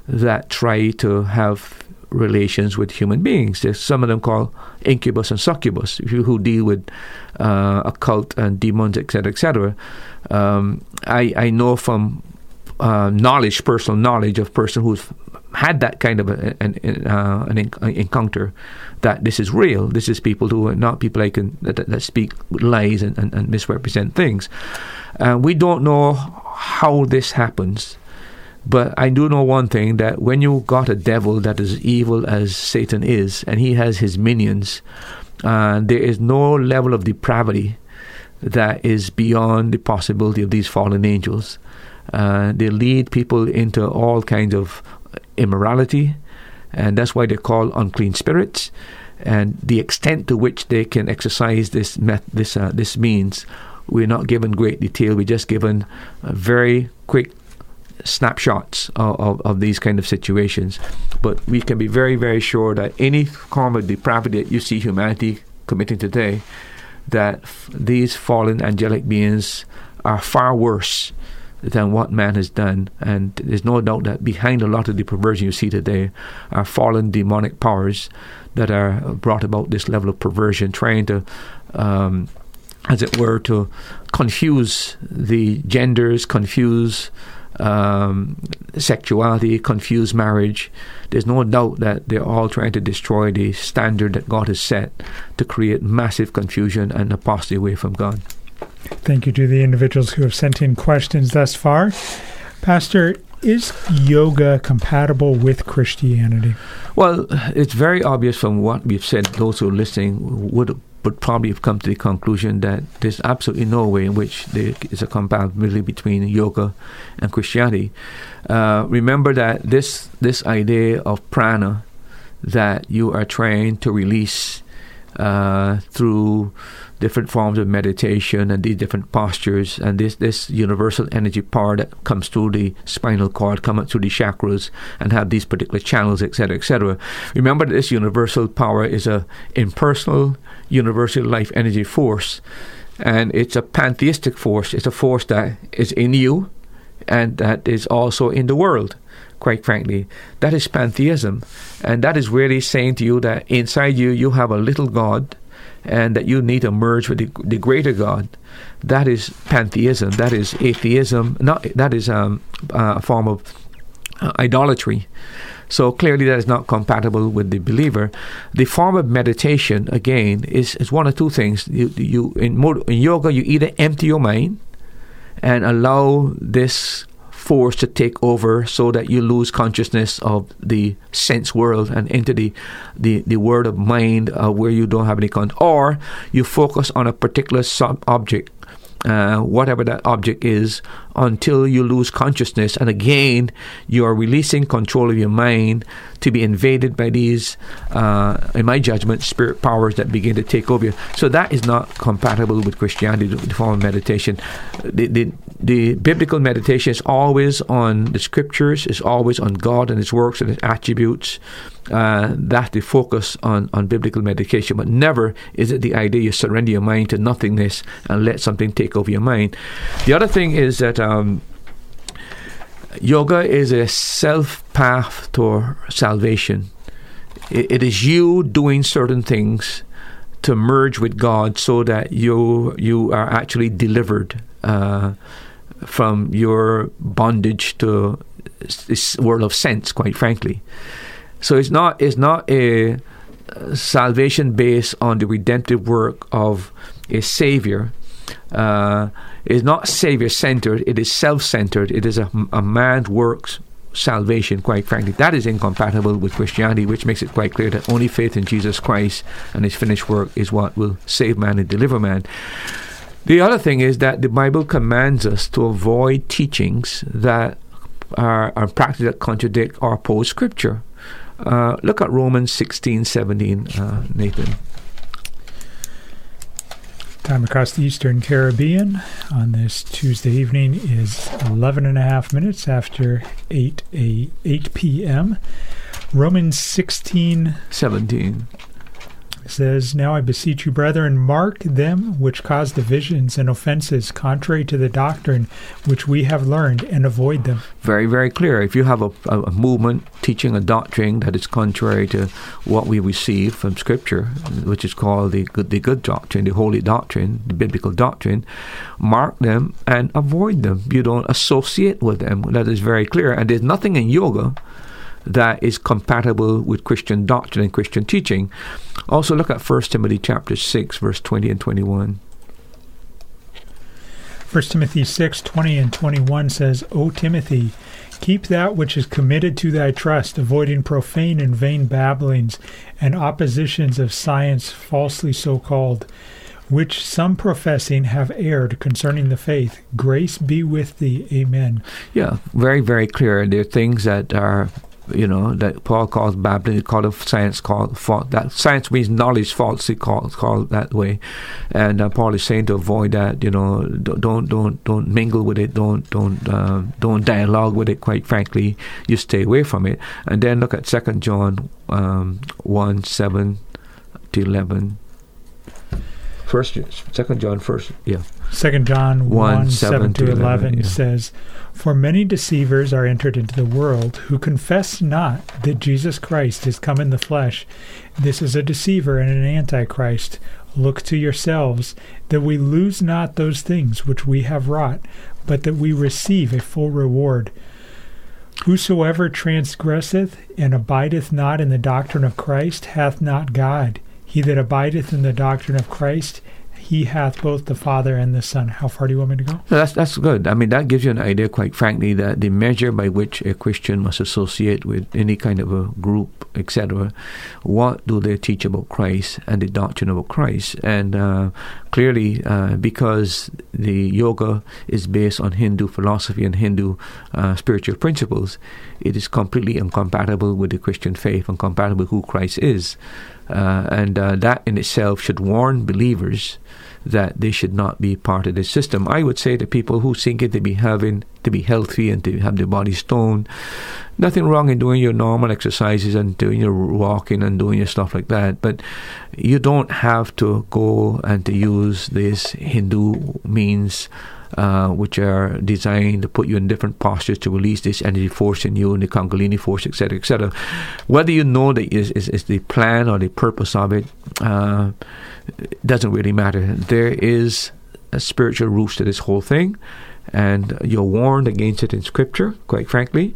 S2: that try to have relations with human beings. There's some of them called incubus and succubus, who deal with uh, occult and demons, etc., etc. Um, I I know from uh, knowledge, personal knowledge of person who's had that kind of an, uh, an encounter that this is real. This is people who are not people like can, that, that, speak lies and, and, and misrepresent things. Uh, we don't know how this happens. But I do know one thing that when you got a devil that is evil as Satan is, and he has his minions, uh, there is no level of depravity that is beyond the possibility of these fallen angels. Uh, they lead people into all kinds of immorality, and that's why they're called unclean spirits. And the extent to which they can exercise this met, this uh, this means, we're not given great detail. We're just given a very quick snapshots of, of, of, these kind of situations. But we can be very, very sure that any form of depravity that you see humanity committing today, that f- these fallen angelic beings are far worse than what man has done. And there's no doubt that behind a lot of the perversion you see today are fallen demonic powers that are brought about this level of perversion, trying to, um, as it were, to confuse the genders, confuse um, sexuality, confuse marriage. There's no doubt that they're all trying to destroy the standard that God has set to create massive confusion and apostasy away from God.
S1: Thank you to the individuals who have sent in questions thus far. Pastor, is yoga compatible with Christianity?
S2: Well, it's very obvious from what we've said. Those who are listening would would probably have come to the conclusion that there's absolutely no way in which there is a compatibility between yoga and Christianity. Uh, remember that this this idea of prana that you are trying to release uh, through different forms of meditation and these different postures and this this universal energy power that comes through the spinal cord, come up through the chakras and have these particular channels, etc., etc. Remember that this universal power is a impersonal, universal life energy force, and it's a pantheistic force. It's a force that is in you, and that is also in the world quite frankly. That is pantheism. And that is really saying to you that inside you, you have a little God and that you need to merge with the, the greater God. That is pantheism. That is atheism. Not that is um, a form of uh, idolatry. So clearly, that is not compatible with the believer. The form of meditation, again, is, is one of two things. You, you in, in yoga, you either empty your mind and allow this force to take over so that you lose consciousness of the sense world and into the, the, the world of mind uh, where you don't have any control. Or you focus on a particular sub object uh, whatever that object is, until you lose consciousness. And again, you are releasing control of your mind to be invaded by these, uh, in my judgment, spirit powers that begin to take over you. So that is not compatible with Christianity, the form of meditation. The, the, the biblical meditation is always on the scriptures, is always on God and His works and His attributes uh, that the focus on, on biblical meditation, but never is it the idea you surrender your mind to nothingness and let something take over your mind. The other thing is that um, yoga is a self path to salvation. It, it is you doing certain things to merge with God so that you you are actually delivered uh, from your bondage to this world of sense, quite frankly. So it's not it's not a salvation based on the redemptive work of a savior. Uh, is not savior centered. It is self centered. It is a, a man's works salvation, quite frankly. That is incompatible with Christianity, which makes it quite clear that only faith in Jesus Christ and his finished work is what will save man and deliver man. The other thing is that the Bible commands us to avoid teachings that are, are practices that contradict or oppose Scripture. Uh, look at Romans 16, 17, uh, Nathan.
S1: Time across the Eastern Caribbean on this Tuesday evening is 11 and a half minutes after 8, a, 8 p.m. Romans 16,
S2: 17
S1: says, Now I beseech you, brethren, mark them which cause divisions and offenses contrary to the doctrine which we have learned, and avoid them.
S2: Very, very clear. If you have a, a movement teaching a doctrine that is contrary to what we receive from Scripture, which is called the good, the good doctrine, the holy doctrine, the biblical doctrine, mark them and avoid them. You don't associate with them. That is very clear. And there's nothing in yoga that is compatible with Christian doctrine and Christian teaching. Also look at 1 Timothy chapter 6 verse 20 and 21.
S1: 1 Timothy 6, 20 and 21 says, O Timothy, keep that which is committed to thy trust, avoiding profane and vain babblings and oppositions of science falsely so called, which some professing have erred concerning the faith. Grace be with thee. Amen.
S2: Yeah, very, very clear. There are things that are you know, that Paul calls babbling, called of science called false. That science means knowledge falsely called called that way, and uh, Paul is saying to avoid that. You know, don't don't don't mingle with it. Don't don't uh, don't dialogue with it. Quite frankly, you stay away from it. And then look at Second John um, one seven to eleven. First, Second John, first, yeah.
S1: Second John 1, 1 7, 7 to 11, 11 yeah. says, For many deceivers are entered into the world who confess not that Jesus Christ is come in the flesh. This is a deceiver and an antichrist. Look to yourselves that we lose not those things which we have wrought, but that we receive a full reward. Whosoever transgresseth and abideth not in the doctrine of Christ hath not God. He that abideth in the doctrine of Christ, he hath both the Father and the Son. How far do you want me to go?
S2: No, that's that's good. I mean, that gives you an idea, quite frankly, that the measure by which a Christian must associate with any kind of a group, etc. What do they teach about Christ and the doctrine about Christ? And uh, clearly, uh, because the yoga is based on Hindu philosophy and Hindu uh, spiritual principles, it is completely incompatible with the Christian faith and compatible with who Christ is. Uh, and uh, that in itself should warn believers that they should not be part of this system. I would say to people who think it to be having to be healthy and to have their body toned, nothing wrong in doing your normal exercises and doing your walking and doing your stuff like that. But you don't have to go and to use this Hindu means uh, which are designed to put you in different postures to release this energy force in you and the Kundalini force, etc., etc. Whether you know that is, is, is the plan or the purpose of it uh, doesn't really matter. There is a spiritual root to this whole thing, and you're warned against it in Scripture, quite frankly.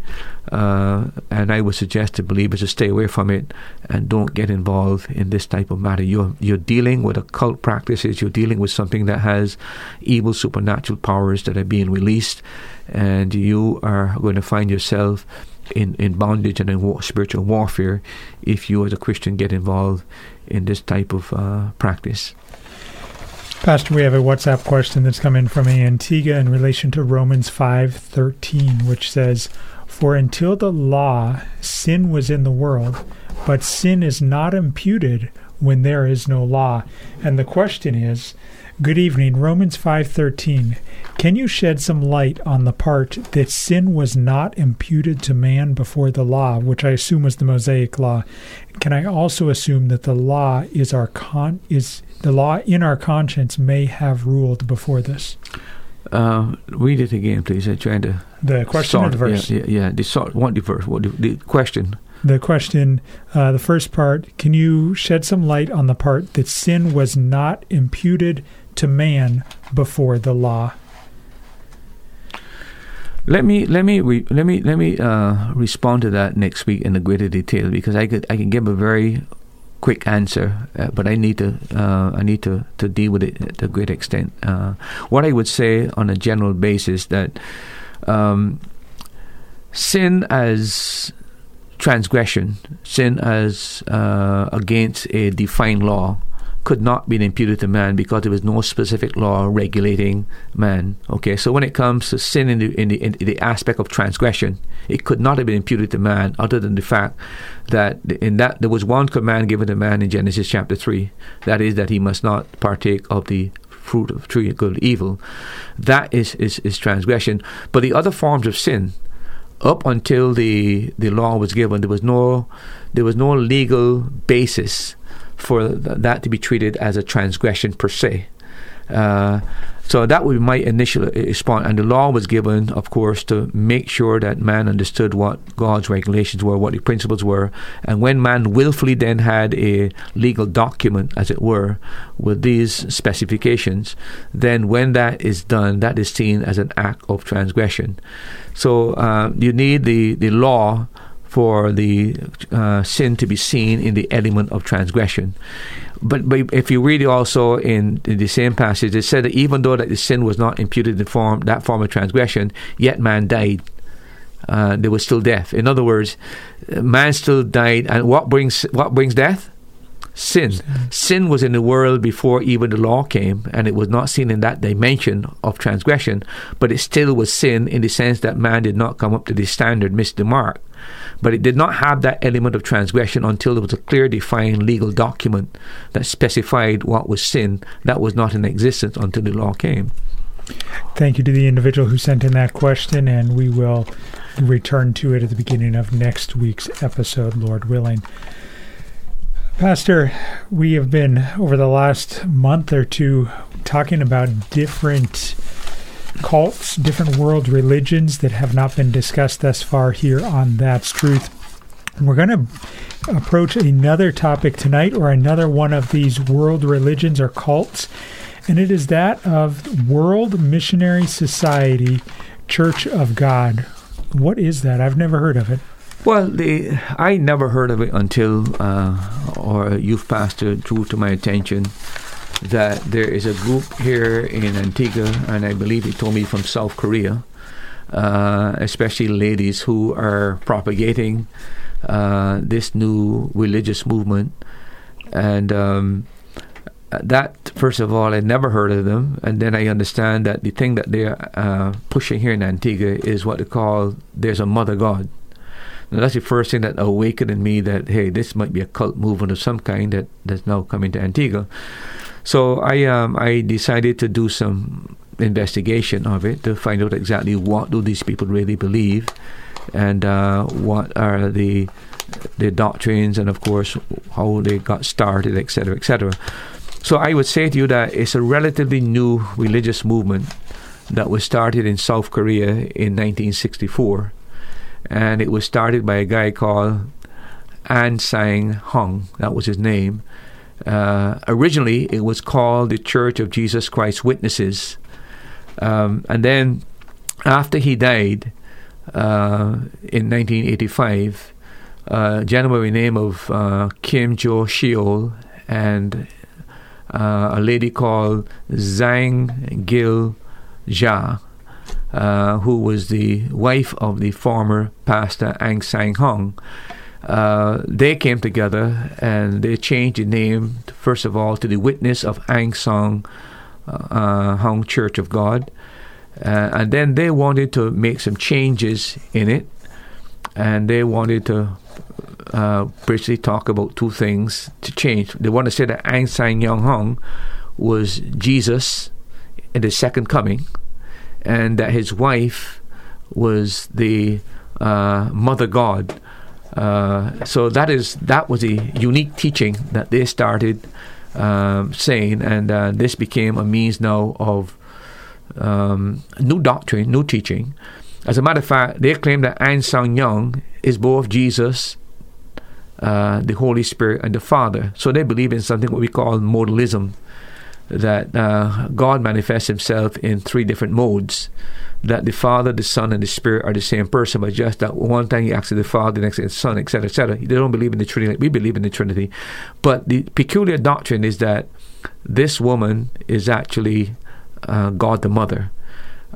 S2: Uh, and I would suggest to believers to stay away from it and don't get involved in this type of matter. You're you're dealing with occult practices. You're dealing with something that has evil supernatural powers that are being released, and you are going to find yourself in, in bondage and in war, spiritual warfare if you as a Christian get involved in this type of uh, practice.
S1: Pastor, we have a WhatsApp question that's come in from Antigua in relation to Romans 5:13, which says, "For until the law, sin was in the world, but sin is not imputed when there is no law." And the question is, Good evening. Romans 5:13. Can you shed some light on the part that sin was not imputed to man before the law, which I assume was the Mosaic law? Can I also assume that the law is our con is the law in our conscience may have ruled before this?
S2: Uh, read it again, please. I'm trying to.
S1: The question
S2: sort,
S1: or the verse?
S2: Yeah, yeah, yeah. The sort, what the verse? What the, the question?
S1: The question, uh, the first part, can you shed some light on the part that sin was not imputed to man before the law?
S2: Let me let me re, let me let me uh, respond to that next week in a greater detail because I could I can give a very quick answer, uh, but I need to uh, I need to, to deal with it to a great extent. Uh, what I would say on a general basis that um, sin as transgression, sin as uh, against a defined law, could not be imputed to man because there was no specific law regulating man. Okay, so when it comes to sin in the, in the, in the aspect of transgression, it could not have been imputed to man other than the fact that in that there was one command given to man in Genesis chapter three, that is that he must not partake of the fruit of tree of good and evil. That is, is, is transgression. But the other forms of sin, up until the the law was given, there was no there was no legal basis for th- that to be treated as a transgression per se. Uh, so that would be my initial response. And the law was given, of course, to make sure that man understood what God's regulations were, what the principles were. And when man willfully then had a legal document, as it were, with these specifications, then when that is done, that is seen as an act of transgression. So uh, you need the, the law for the uh, sin to be seen in the element of transgression. But, but if you read it also in, in, the same passage, it said that even though that the sin was not imputed in form that form of transgression, yet man died. Uh, there was still death. In other words, man still died, and what brings what brings death? Sin. Sin was in the world before even the law came, and it was not seen in that dimension of transgression, but it still was sin in the sense that man did not come up to the standard, missed the mark. But it did not have that element of transgression until there was a clear, defined legal document that specified what was sin. That was not in existence until the law came.
S1: Thank you to the individual who sent in that question, and we will return to it at the beginning of next week's episode, Lord willing. Pastor, we have been over the last month or two talking about different cults, different world religions that have not been discussed thus far here on That's Truth. we're going to approach another topic tonight, or another one of these world religions or cults, and it is that of World Missionary Society Church of God. What is that? I've never heard of it.
S2: Well, the, I never heard of it until uh, our youth pastor drew to my attention that there is a group here in Antigua, and I believe he told me from South Korea, uh, especially ladies who are propagating uh, this new religious movement. And um, that, first of all, I never heard of them. And then I understand that the thing that they're uh, pushing here in Antigua is what they call there's a mother God. Now, that's the first thing that awakened in me that, hey, this might be a cult movement of some kind that, that's now coming to Antigua. So I um, I decided to do some investigation of it to find out exactly what do these people really believe, and uh, what are the the doctrines, and of course how they got started, etc., etc. So I would say to you that it's a relatively new religious movement that was started in South Korea in 1964, and it was started by a guy called An Sang Hong. That was his name uh, originally, it was called the Church of Jesus Christ Witnesses. Um, and then, after he died uh, in 1985, uh, the name of uh, Kim Jo Sheol and uh, a lady called Zhang Gil Jia, who was the wife of the former pastor Ang Sang Hong, uh, they came together and they changed the name, first of all, to the Witness of Ang Song uh, Hong Church of God. Uh, and then they wanted to make some changes in it. And they wanted to uh, basically talk about two things to change. They want to say that Ang Sang Yong Hong was Jesus in the second coming, and that his wife was the uh, Mother God uh, so that is that was a unique teaching that they started um, saying, and uh, this became a means now of um, new doctrine, new teaching. As a matter of fact, they claim that An Sang Young is both Jesus uh, the Holy Spirit, and the Father. So they believe in something what we call modalism, that uh, God manifests Himself in three different modes. That the Father, the Son, and the Spirit are the same person, but just that one time He acts as the Father, the next as the Son, etc., etc. They don't believe in the Trinity. we believe in the Trinity, but the peculiar doctrine is that this woman is actually uh, God the Mother.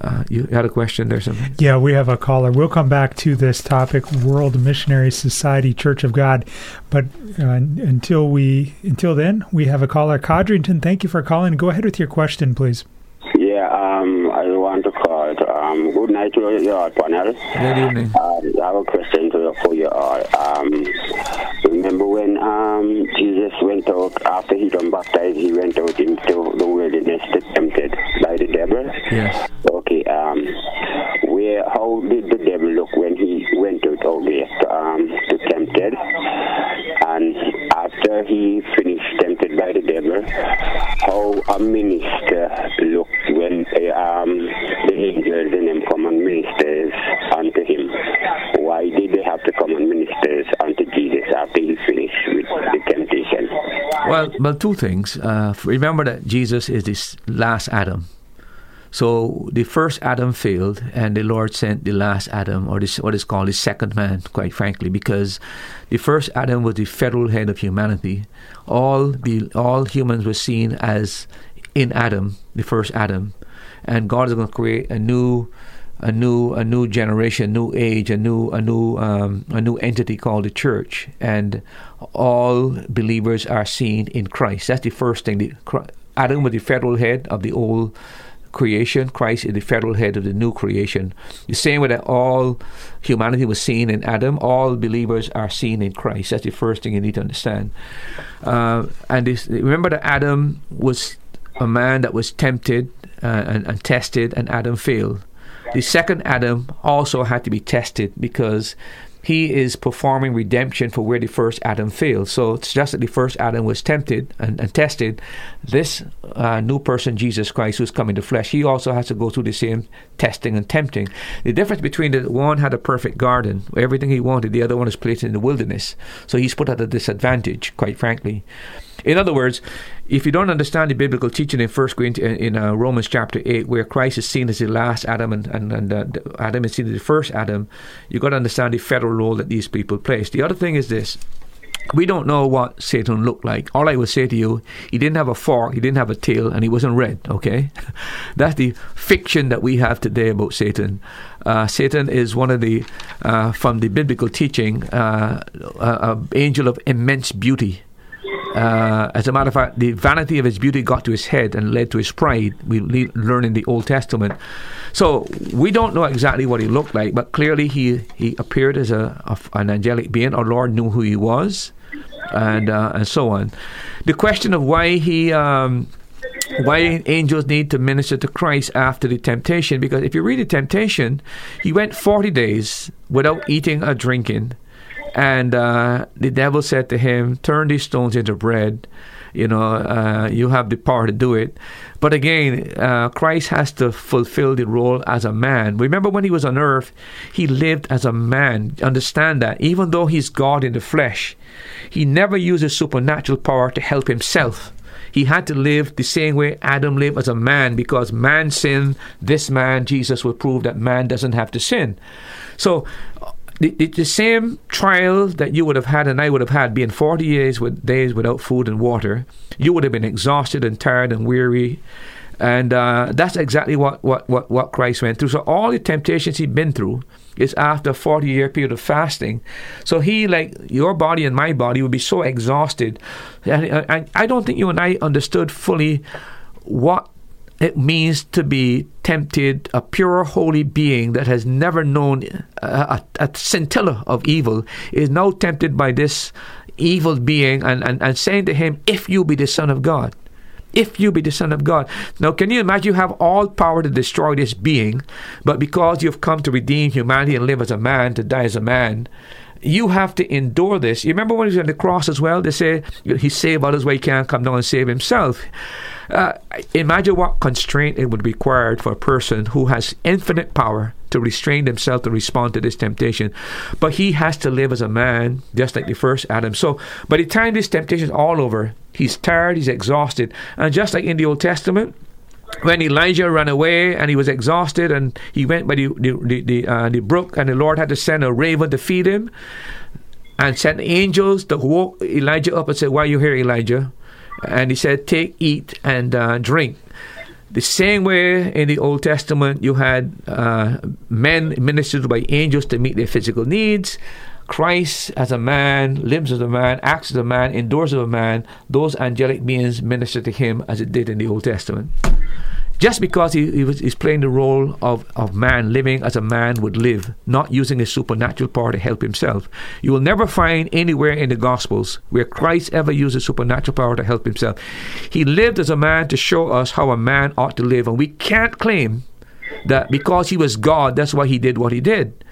S2: Uh, you had a question there, something?
S1: Yeah, we have a caller. We'll come back to this topic, World Missionary Society, Church of God. But uh, until we, until then, we have a caller, Codrington. Thank you for calling. Go ahead with your question, please.
S4: Yeah, um, I want to Um, good night to you your panel.
S2: Good evening.
S4: Um, I have a question to, for you all. Um, remember when um, Jesus went out after he got baptized? He went out into the wilderness to tempted by the devil.
S2: Yes.
S4: Okay. Um, where? How did the devil look when he went out out there to, um, to tempted? And after he finished tempted by the devil, how a minister looked when um, the angels and them come ministers unto him. Why did they have to come and ministers unto Jesus after he finished with the temptation?
S2: Well, well, two things. Uh, remember that Jesus is this last Adam. So the first Adam failed, and the Lord sent the last Adam, or this what is called the second man, quite frankly, because the first Adam was the federal head of humanity. All the all humans were seen as in Adam, the first Adam, and God is going to create a new, a new, a new generation, a new age, a new, a new, um, a new entity called the church, and all believers are seen in Christ. That's the first thing. The, Adam was the federal head of the old creation. Christ is the federal head of the new creation. The same way that all humanity was seen in Adam, all believers are seen in Christ. That's the first thing you need to understand. Uh, and this, remember that Adam was a man that was tempted uh, and, and tested, and Adam failed. The second Adam also had to be tested because he is performing redemption for where the first Adam failed. So it's just that the first Adam was tempted and, and tested. This uh, new person, Jesus Christ, who's come the flesh, he also has to go through the same testing and tempting. The difference between the one had a perfect garden, everything he wanted, the other one is placed in the wilderness. So he's put at a disadvantage, quite frankly. In other words, if you don't understand the biblical teaching in First Corinthians, in uh, Romans chapter eight, where Christ is seen as the last Adam and, and, and uh, Adam is seen as the first Adam, you got to understand the federal role that these people place. The other thing is this: we don't know what Satan looked like. All I would say to you, he didn't have a fork, he didn't have a tail, and he wasn't red. Okay, that's the fiction that we have today about Satan. Uh, Satan is one of the, uh, from the biblical teaching, uh, an angel of immense beauty. Uh, as a matter of fact, the vanity of his beauty got to his head and led to his pride. We learn in the Old Testament. So we don't know exactly what he looked like, but clearly he, he appeared as a, a an angelic being. Our Lord knew who he was, and uh, and so on. The question of why he. Um, why angels need to minister to Christ after the temptation? Because if you read the temptation, he went 40 days without eating or drinking and uh, the devil said to him, Turn these stones into bread. You know, uh, you have the power to do it. But again, uh, Christ has to fulfill the role as a man. Remember when he was on earth, he lived as a man. Understand that. Even though he's God in the flesh, he never uses supernatural power to help himself. He had to live the same way Adam lived as a man because man sinned. This man, Jesus, will prove that man doesn't have to sin. So, the, the, the, same trial that you would have had and I would have had, being 40 days, with, days without food and water, you would have been exhausted and tired and weary. And uh, that's exactly what, what, what, what Christ went through. So all the temptations he'd been through is after a 40 year period of fasting. So he, like your body and my body, would be so exhausted. And, and I don't think you and I understood fully what it means to be tempted, a pure, holy being that has never known a, a, a, scintilla of evil, is now tempted by this evil being and, and, and saying to him, If you be the Son of God, if you be the Son of God. Now, can you imagine you have all power to destroy this being, but because you've come to redeem humanity and live as a man, to die as a man, you have to endure this. You remember when he was on the cross as well? They say he saved others where he can't come down and save himself. Uh, imagine what constraint it would require for a person who has infinite power to restrain themselves to respond to this temptation. But he has to live as a man, just like the first Adam. So by the time this temptation is all over, he's tired, he's exhausted. And just like in the Old Testament, when Elijah ran away and he was exhausted and he went by the the the, the, uh, the brook and the Lord had to send a raven to feed him and sent angels to woke Elijah up and said, "Why are you here, Elijah?" And he said, "Take, eat, and uh, drink." The same way in the Old Testament, you had uh, men ministered by angels to meet their physical needs. Christ as a man, limbs as a man, acts as a man, endures as a man. Those angelic beings minister to him as it did in the Old Testament just because he, he was he's playing the role of, of man living as a man would live, not using his supernatural power to help himself. You will never find anywhere in the Gospels where Christ ever used his supernatural power to help himself. He lived as a man to show us how a man ought to live, and we can't claim that because he was God, that's why he did what he did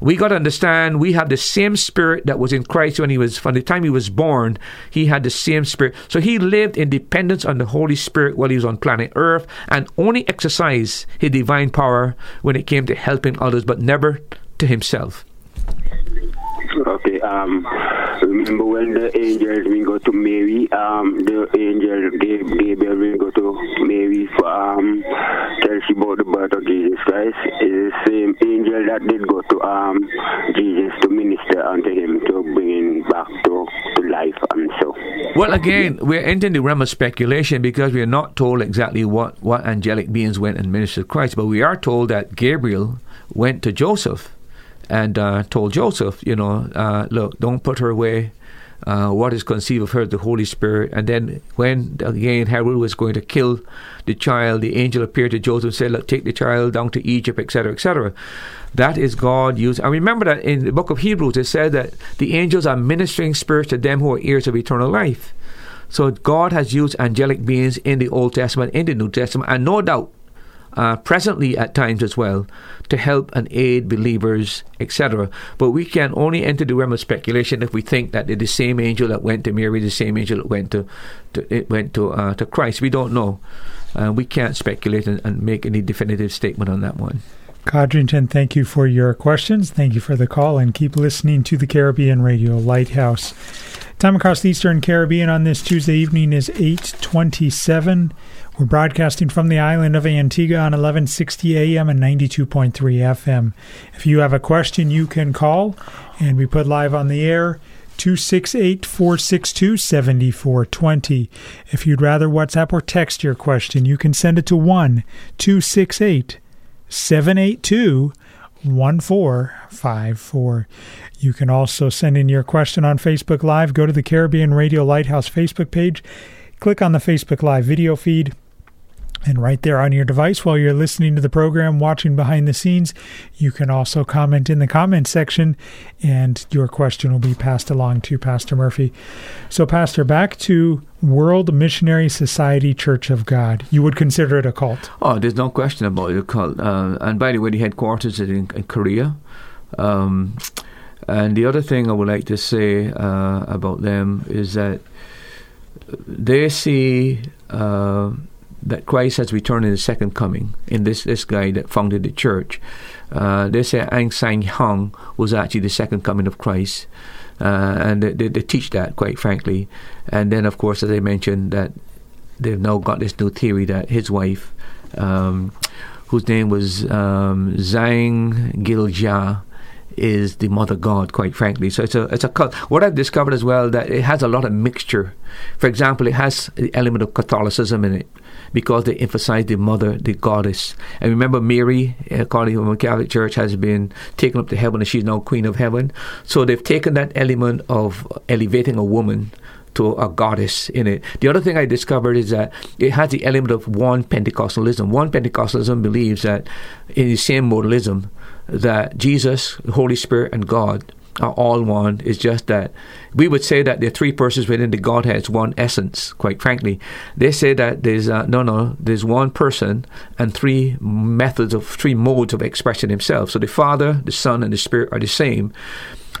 S2: we got to understand we have the same spirit that was in Christ when he was from the time he was born. He had the same spirit, so he lived in dependence on the Holy Spirit while he was on planet Earth, and only exercised his divine power when it came to helping others, but never to himself.
S4: Okay. Um, remember when the angels we go to Mary? Um, the angel Gabriel will go to Mary for um, she about the birth of Jesus Christ. Is the same angel that did go to um Jesus to minister unto him to bring him back to, to life and so.
S2: Well, again, we're entering the realm of speculation because we are not told exactly what what angelic beings went and ministered Christ, but we are told that Gabriel went to Joseph and uh, told Joseph, you know, uh, look, don't put her away. Uh, what is conceived of her, the Holy Spirit. And then when again Herod was going to kill the child, the angel appeared to Joseph and said, Look, take the child down to Egypt, etc., etc. That is God used. And remember that in the book of Hebrews it said that the angels are ministering spirits to them who are heirs of eternal life. So God has used angelic beings in the Old Testament, in the New Testament, and no doubt uh, presently at times as well to help and aid believers, etc. But we can only enter the realm of speculation if we think that the same angel that went to Mary, the same angel that went to, to it went to uh, to Christ. We don't know. Uh, we can't speculate and, and make any definitive statement on that one.
S1: Codrington, thank you for your questions. Thank you for the call, and keep listening to the Caribbean Radio Lighthouse. Time across the Eastern Caribbean on this Tuesday evening is 827. We're broadcasting from the island of Antigua on 1160 AM and 92.3 FM. If you have a question, you can call, and we put live on the air 268 462 7420. If you'd rather WhatsApp or text your question, you can send it to 1 268 782 1454. You can also send in your question on Facebook Live. Go to the Caribbean Radio Lighthouse Facebook page, click on the Facebook Live video feed and right there on your device while you're listening to the program, watching behind the scenes, you can also comment in the comment section and your question will be passed along to Pastor Murphy. So, Pastor, back to World Missionary Society Church of God. You would consider it a cult?
S2: Oh, there's no question about it, a cult. Uh, and by the way, the headquarters is in, in Korea. Um, and the other thing I would like to say uh, about them is that they see. Uh, that Christ has returned in the second coming. In this this guy that founded the church, uh, they say Ang Sang Hong was actually the second coming of Christ, uh, and they, they, they, teach that quite frankly. And then, of course, as I mentioned, that they've now got this new theory that his wife, um, whose name was um, Zhang Giljia, is the mother god, quite frankly. So it's a it's a cult. What I've discovered as well that it has a lot of mixture. For example, it has the element of Catholicism in it because they emphasize the mother, the goddess. And remember, Mary, uh, according to the Catholic Church, has been taken up to heaven and she's now Queen of Heaven. So they've taken that element of elevating a woman to a goddess in it. The other thing I discovered is that it has the element of one Pentecostalism. One Pentecostalism believes that in the same modalism that Jesus, the Holy Spirit, and God are all one. It's just that we would say that there are three persons within the Godhead. It's one essence, quite frankly. They say that there's uh, no, no, there's one person and three methods of, three modes of expressing himself. So the Father, the Son, and the Spirit are the same.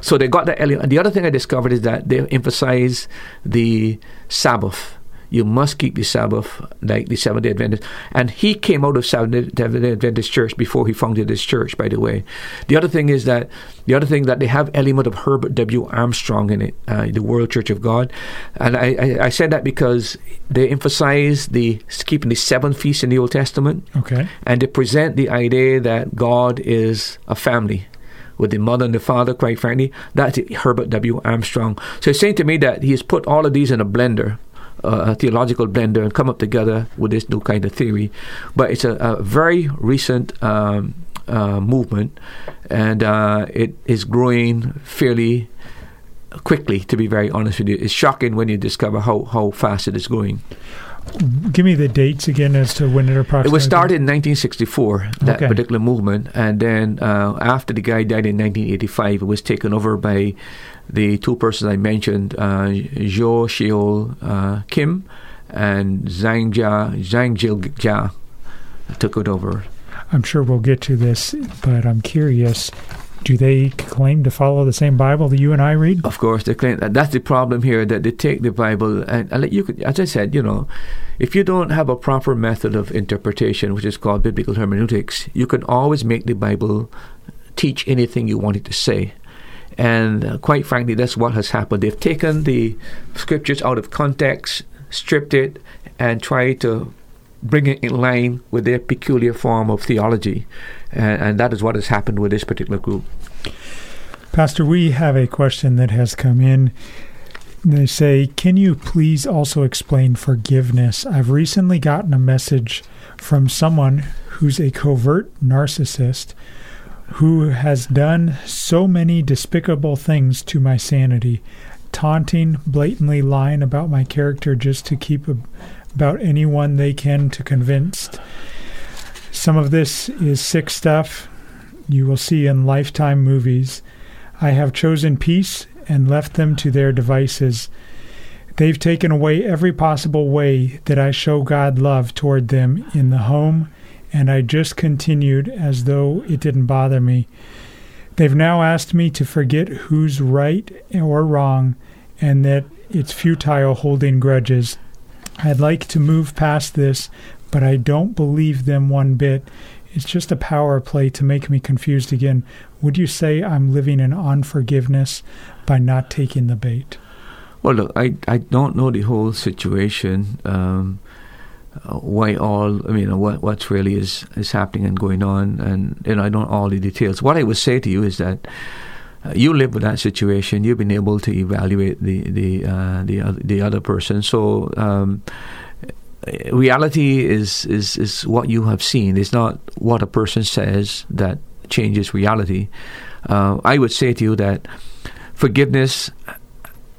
S2: So they got that element. And the other thing I discovered is that they emphasize the Sabbath You must keep the Sabbath like the Seventh day Adventist. And he came out of Seventh day Adventist church before he founded his church, by the way. The other thing is that the other thing that they have element of Herbert W. Armstrong in it, uh, the World Church of God. And I, I, I said that because they emphasize the keeping the seven feasts in the Old Testament.
S1: Okay.
S2: And they present the idea that God is a family with the mother and the father, quite frankly. That's Herbert W. Armstrong. So it's saying to me that he has put all of these in a blender. Uh, a theological blender and come up together with this new kind of theory, but it's a, a very recent um, uh, movement, and uh, it is growing fairly quickly. To be very honest with you, it's shocking when you discover how, how fast it is going.
S1: Give me the dates again as to when it approximately.
S2: It was started in 1964, that
S1: Okay.
S2: particular movement, and then uh, after the guy died in 1985, it was taken over by the two persons I mentioned, uh, Jo Sheol uh, Kim and Zhang Jia, Zhang Jil Jia, took it over.
S1: I'm sure we'll get to this, but I'm curious. Do they claim to follow the same Bible that you and I read?
S2: Of course, they claim that that's the problem here that they take the Bible and, and you could, as I said, you know, if you don't have a proper method of interpretation, which is called biblical hermeneutics, you can always make the Bible teach anything you want it to say. And uh, quite frankly, that's what has happened. They've taken the scriptures out of context, stripped it, and tried to bring it in line with their peculiar form of theology. And, and that is what has happened with this particular group.
S1: Pastor, we have a question that has come in. They say, Can you please also explain forgiveness? I've recently gotten a message from someone who's a covert narcissist who has done so many despicable things to my sanity, taunting, blatantly lying about my character just to keep a, about anyone they can to convince. Some of this is sick stuff you will see in lifetime movies. I have chosen peace and left them to their devices. They've taken away every possible way that I show God love toward them in the home, and I just continued as though it didn't bother me. They've now asked me to forget who's right or wrong, and that it's futile holding grudges. I'd like to move past this, but I don't believe them one bit. It's just a power play to make me confused again. Would you say I'm living in unforgiveness by not taking the bait?
S2: Well, look, I, I don't know the whole situation. Um, uh, why all? I mean, what what really is is happening and going on, and you know, I don't know all the details. What I would say to you is that. Uh, you live with that situation. You've been able to evaluate the the uh, the other, the other person. So um, reality is, is is what you have seen. It's not what a person says that changes reality. Uh, I would say to you that forgiveness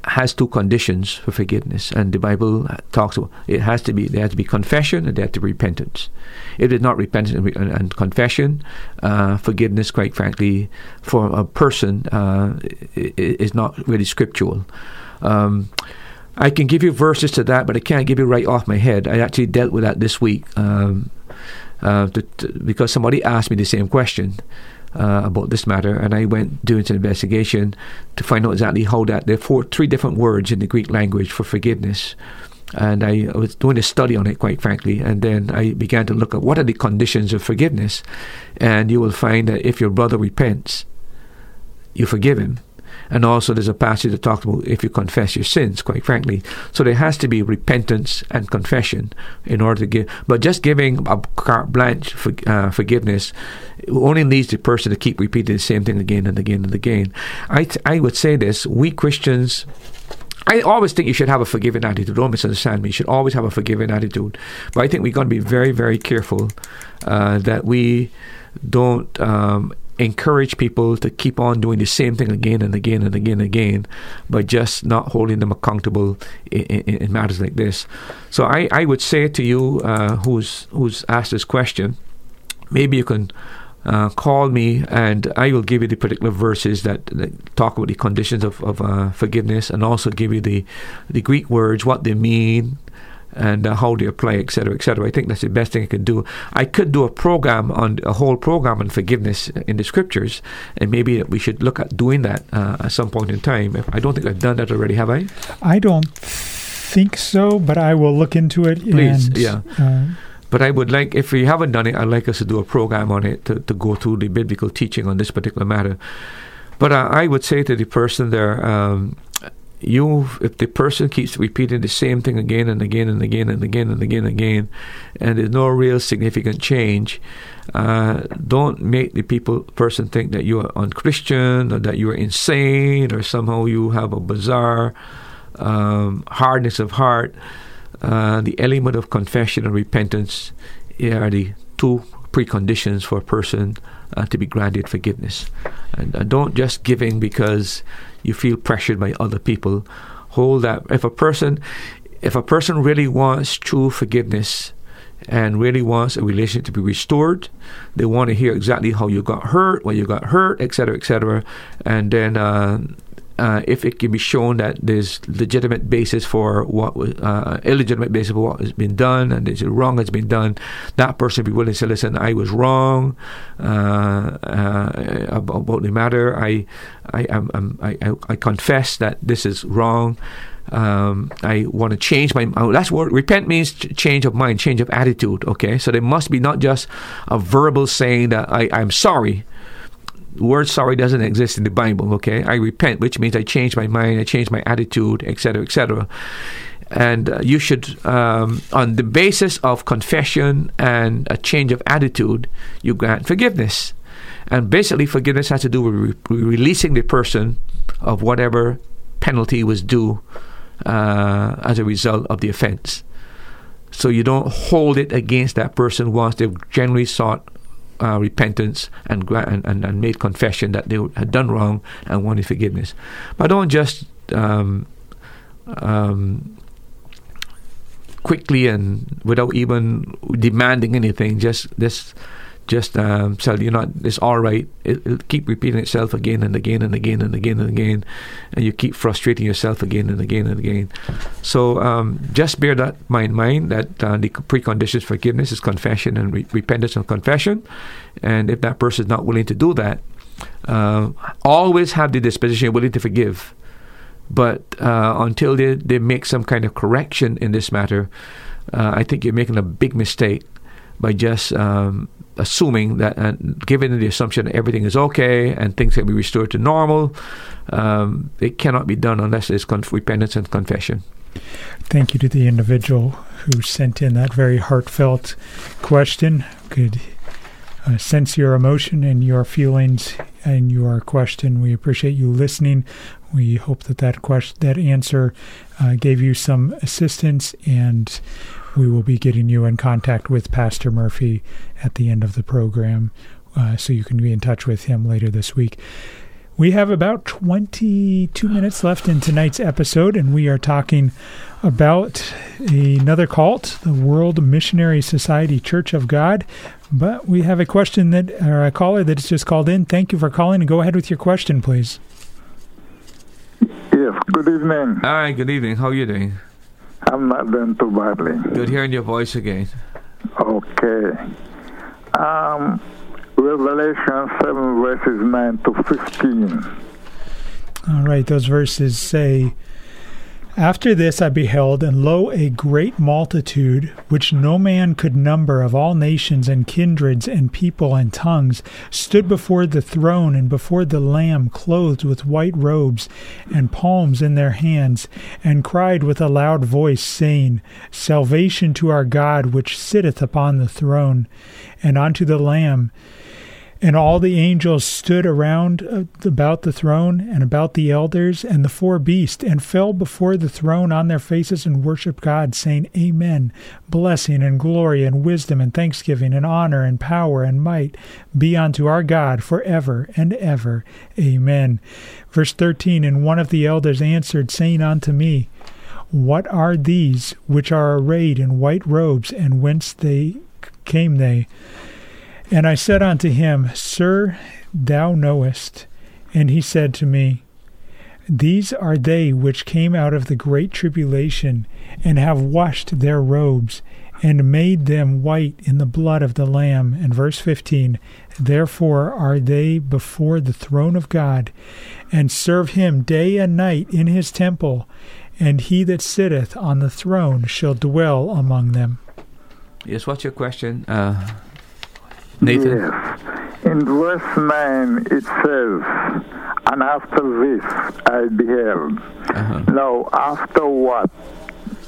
S2: has two conditions for forgiveness, and the Bible talks about it has to be there has to be confession and there has to be repentance. If it's not repentance and, and, and confession, uh, forgiveness, quite frankly, for a person uh, is not really scriptural. Um, I can give you verses to that, but I can't give you right off my head. I actually dealt with that this week um, uh, to, to, because somebody asked me the same question uh, about this matter, and I went doing some investigation to find out exactly how that. There are four, three different words in the Greek language for forgiveness. And I was doing a study on it, quite frankly, and then I began to look at what are the conditions of forgiveness. And you will find that if your brother repents, you forgive him. And also, there's a passage that talks about if you confess your sins, quite frankly. So there has to be repentance and confession in order to give. But just giving a carte blanche for, uh, forgiveness only leads the person to keep repeating the same thing again and again and again. I I would say this we Christians. I always think you should have a forgiving attitude. Don't misunderstand me. You should always have a forgiving attitude. But I think we're going to be very, very careful uh, that we don't um, encourage people to keep on doing the same thing again and again and again and again, but just not holding them accountable in, in, in matters like this. So I, I would say to you uh, who's who's asked this question, maybe you can uh, call me and I will give you the particular verses that, that talk about the conditions of, of uh, forgiveness and also give you the the Greek words, what they mean, and uh, how they apply, etc., etc. I think that's the best thing I could do. I could do a program on a whole program on forgiveness in the scriptures, and maybe we should look at doing that uh, at some point in time. I don't think I've done that already, have I?
S1: I don't think so, but I will look into it.
S2: Please,
S1: and,
S2: yeah. Uh, but I would like, if we haven't done it, I'd like us to do a program on it to, to go through the biblical teaching on this particular matter. But uh, I would say to the person there, um, you if the person keeps repeating the same thing again and again and again and again and again and again, and there's no real significant change, uh, don't make the people person think that you are unchristian or that you are insane or somehow you have a bizarre um, hardness of heart. Uh, the element of confession and repentance are the two preconditions for a person uh, to be granted forgiveness. And uh, don't just giving because you feel pressured by other people. Hold that. If a person, if a person really wants true forgiveness and really wants a relationship to be restored, they want to hear exactly how you got hurt, why you got hurt, etc., etc., and then uh, uh, if it can be shown that there's legitimate basis for what was uh, illegitimate basis for what has been done and there's wrong that's been done, that person be willing to say, "Listen, I was wrong uh, uh about, the matter. I, I, I, I, I confess that this is wrong." Um, I want to change my. Oh, that's what repent means: change of mind, change of attitude. Okay, so there must be not just a verbal saying that I, I'm sorry, word sorry doesn't exist in the Bible, okay? I repent, which means I change my mind, I change my attitude, etc., etc. And uh, you should, um, on the basis of confession and a change of attitude, you grant forgiveness. And basically, forgiveness has to do with re- releasing the person of whatever penalty was due uh, as a result of the offense. So you don't hold it against that person once they've generally sought uh, repentance and, and, and made confession that they had done wrong and wanted forgiveness. But don't just um, um, quickly and without even demanding anything. Just just just um, you know it's all right. It, will keep repeating itself again and again and again and again and again, and you keep frustrating yourself again and again and again. So um, just bear that in mind that uh, the preconditions for forgiveness is confession and re- repentance and confession, and if that person is not willing to do that, uh, always have the disposition willing to forgive. But uh, until they, they make some kind of correction in this matter, uh, I think you're making a big mistake by just um, assuming that, and given the assumption that everything is okay and things can be restored to normal, um, it cannot be done unless there's con- repentance and confession.
S1: Thank you to the individual who sent in that very heartfelt question. Could uh, sense your emotion and your feelings and your question. We appreciate you listening. We hope that that question, that answer, uh, gave you some assistance and we will be getting you in contact with Pastor Murphy at the end of the program, uh, so you can be in touch with him later this week. We have about 22 minutes left in tonight's episode, and we are talking about another cult, the World Missionary Society Church of God. But we have a question that, or a caller that's just called in. Thank you for calling, and go ahead with your question, please.
S5: Yes, good evening.
S2: Hi, good evening. How are you doing?
S5: I'm not doing too badly.
S2: Good hearing your voice again.
S5: Okay. Um, Revelation 7, verses 9 to 15.
S1: All right, those verses say, after this I beheld, and lo, a great multitude, which no man could number, of all nations and kindreds and people and tongues, stood before the throne and before the Lamb, clothed with white robes and palms in their hands, and cried with a loud voice, saying, Salvation to our God, which sitteth upon the throne, and unto the Lamb. And all the angels stood around uh, about the throne and about the elders and the four beasts, and fell before the throne on their faces and worshipped God, saying, Amen. Blessing and glory and wisdom and thanksgiving and honor and power and might be unto our God for ever and ever. Amen. Verse 13 And one of the elders answered, saying unto me, What are these which are arrayed in white robes, and whence they came they? And I said unto him, Sir, thou knowest. And he said to me, These are they which came out of the great tribulation, and have washed their robes, and made them white in the blood of the Lamb. And verse 15 Therefore are they before the throne of God, and serve him day and night in his temple, and he that sitteth on the throne shall dwell among them.
S2: Yes, what's your question, uh, Nathan?
S5: Yes. In verse 9 it says, And after this I beheld.
S2: Uh-huh.
S5: Now, after what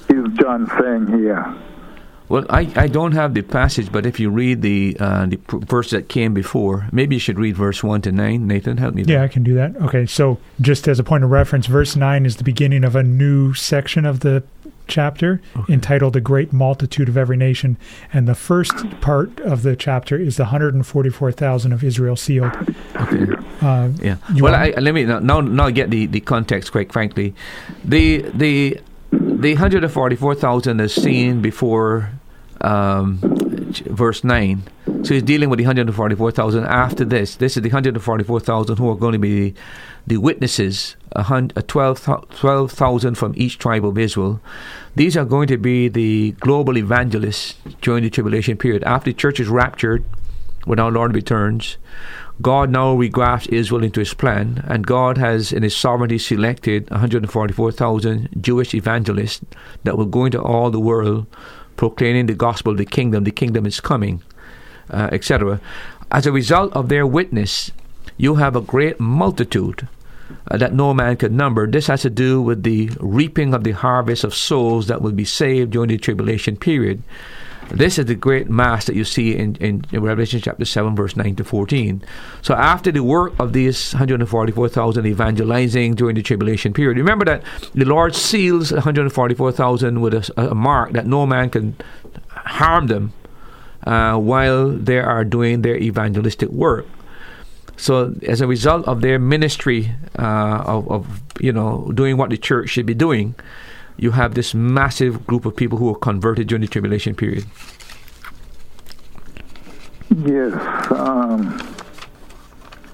S5: is John saying here?
S2: Well, I, I don't have the passage, but if you read the uh, the p- verse that came before, maybe you should read verse one to nine. Nathan, help me.
S1: Yeah, I can do that. Okay, so just as a point of reference, verse 9 is the beginning of a new section of the chapter entitled A Great Multitude of Every Nation. And the first part of the chapter is the 144,000 of Israel sealed.
S2: Okay.
S1: Uh,
S2: Yeah. Well, I, let me now now now get the, the context. Quite frankly, the the the hundred and forty four thousand is seen before um, verse nine. So he's dealing with the hundred and forty four thousand after this. This is the hundred and forty four thousand who are going to be the witnesses. A hun- 12,000 from each tribe of Israel. These are going to be the global evangelists during the tribulation period. After the church is raptured, when our Lord returns, God now regrafts Israel into his plan, and God has, in his sovereignty, selected 144,000 Jewish evangelists that will go into all the world proclaiming the gospel of the kingdom, the kingdom is coming, uh, etc. As a result of their witness, you have a great multitude uh, that no man could number. This has to do with the reaping of the harvest of souls that will be saved during the tribulation period. This is the great mass that you see in, in, in Revelation chapter 7, verse 9 to 14. So, after the work of these 144,000 evangelizing during the tribulation period, remember that the Lord seals 144,000 with a, a mark that no man can harm them uh, while they are doing their evangelistic work. So, as a result of their ministry uh, of, of you know doing what the church should be doing, you have this massive group of people who are converted during the tribulation period.
S5: Yes. Um,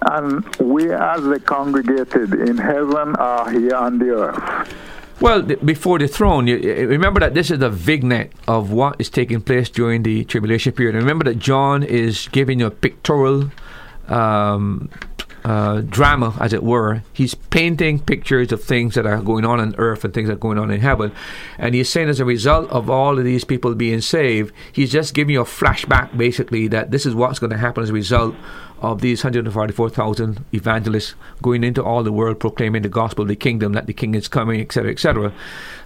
S5: and we as the congregated in heaven are here on the earth.
S2: Well, th- before the throne, you, remember that this is the vignette of what is taking place during the tribulation period. And remember that John is giving you a pictorial um, uh, drama, as it were. He's painting pictures of things that are going on on earth and things that are going on in heaven. And he's saying, as a result of all of these people being saved, he's just giving you a flashback, basically, that this is what's going to happen as a result of these 144,000 evangelists going into all the world proclaiming the gospel of the kingdom, that the king is coming, etc., etc.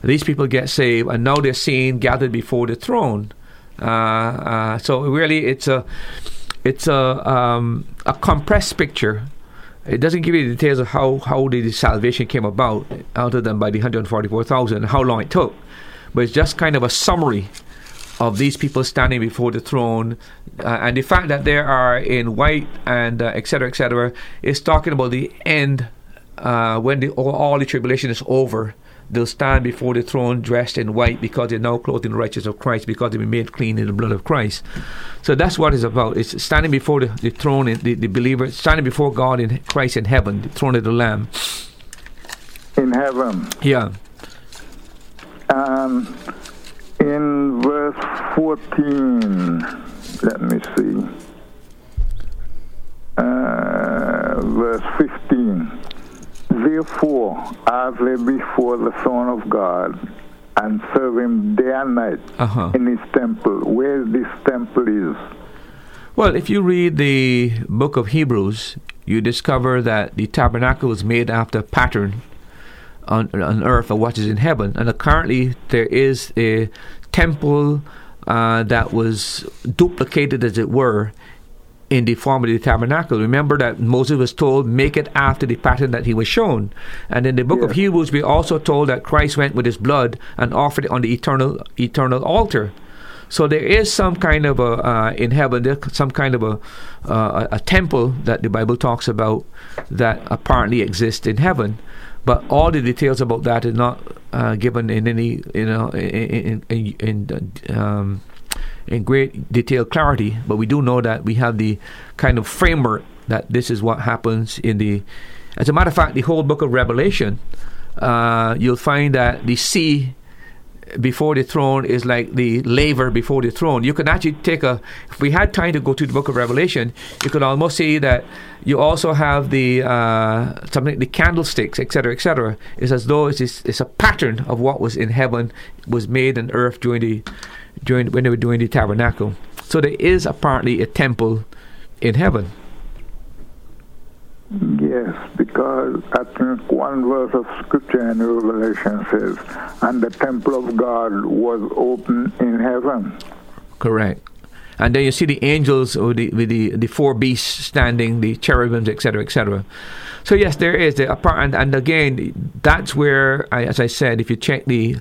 S2: These people get saved, and now they're seen gathered before the throne. Uh, uh, so really, it's a it's a um, a compressed picture. It doesn't give you the details of how how the salvation came about, other than by the 144,000, how long it took. But it's just kind of a summary of these people standing before the throne, uh, and the fact that they are in white and uh, etc. et is talking about the end uh, when the, all, all the tribulation is over. They'll stand before the throne dressed in white because they're now clothed in the righteousness of Christ because they've been made clean in the blood of Christ. So that's what it's about. It's standing before the, the throne, in, the, the believer, standing before God in Christ in heaven, the throne of the Lamb.
S5: In heaven.
S2: Yeah.
S5: And in verse 14, let me see. Uh, verse 15. Therefore, as they before the throne of God and serve him day and night
S2: Uh-huh.
S5: in his temple, where this temple is.
S2: Well, if you read the book of Hebrews, you discover that the tabernacle was made after a pattern on, on earth of what is in heaven. And currently, there is a temple uh, that was duplicated, as it were, in the form of the tabernacle. Remember that Moses was told, make it after the pattern that he was shown. And in the book of Hebrews, we also told that Christ went with his blood and offered it on the eternal eternal altar. So there is some kind of a uh, in heaven, there's some kind of a, uh, a a temple that the Bible talks about that apparently exists in heaven, but all the details about that is not uh, given in any you know in in, in, in um, in great detail clarity. But we do know that we have the kind of framework that this is what happens in the. As a matter of fact, the whole book of Revelation, uh, you'll find that the sea before the throne is like the laver before the throne. You can actually take a, if we had time to go to the book of Revelation, you could almost see that you also have the uh, something, the candlesticks, etc., etc. It's as though it's, it's a pattern of what was in heaven was made on earth during the during when they were doing the tabernacle. So there is apparently a temple in heaven.
S5: Yes, because I think one verse of scripture in Revelation says, and the temple of God was open in heaven.
S2: Correct. And then you see the angels or the with the, the four beasts standing, the cherubims, etc., etc. So yes, there is the apart, and, and again, that's where, I, as I said, if you check the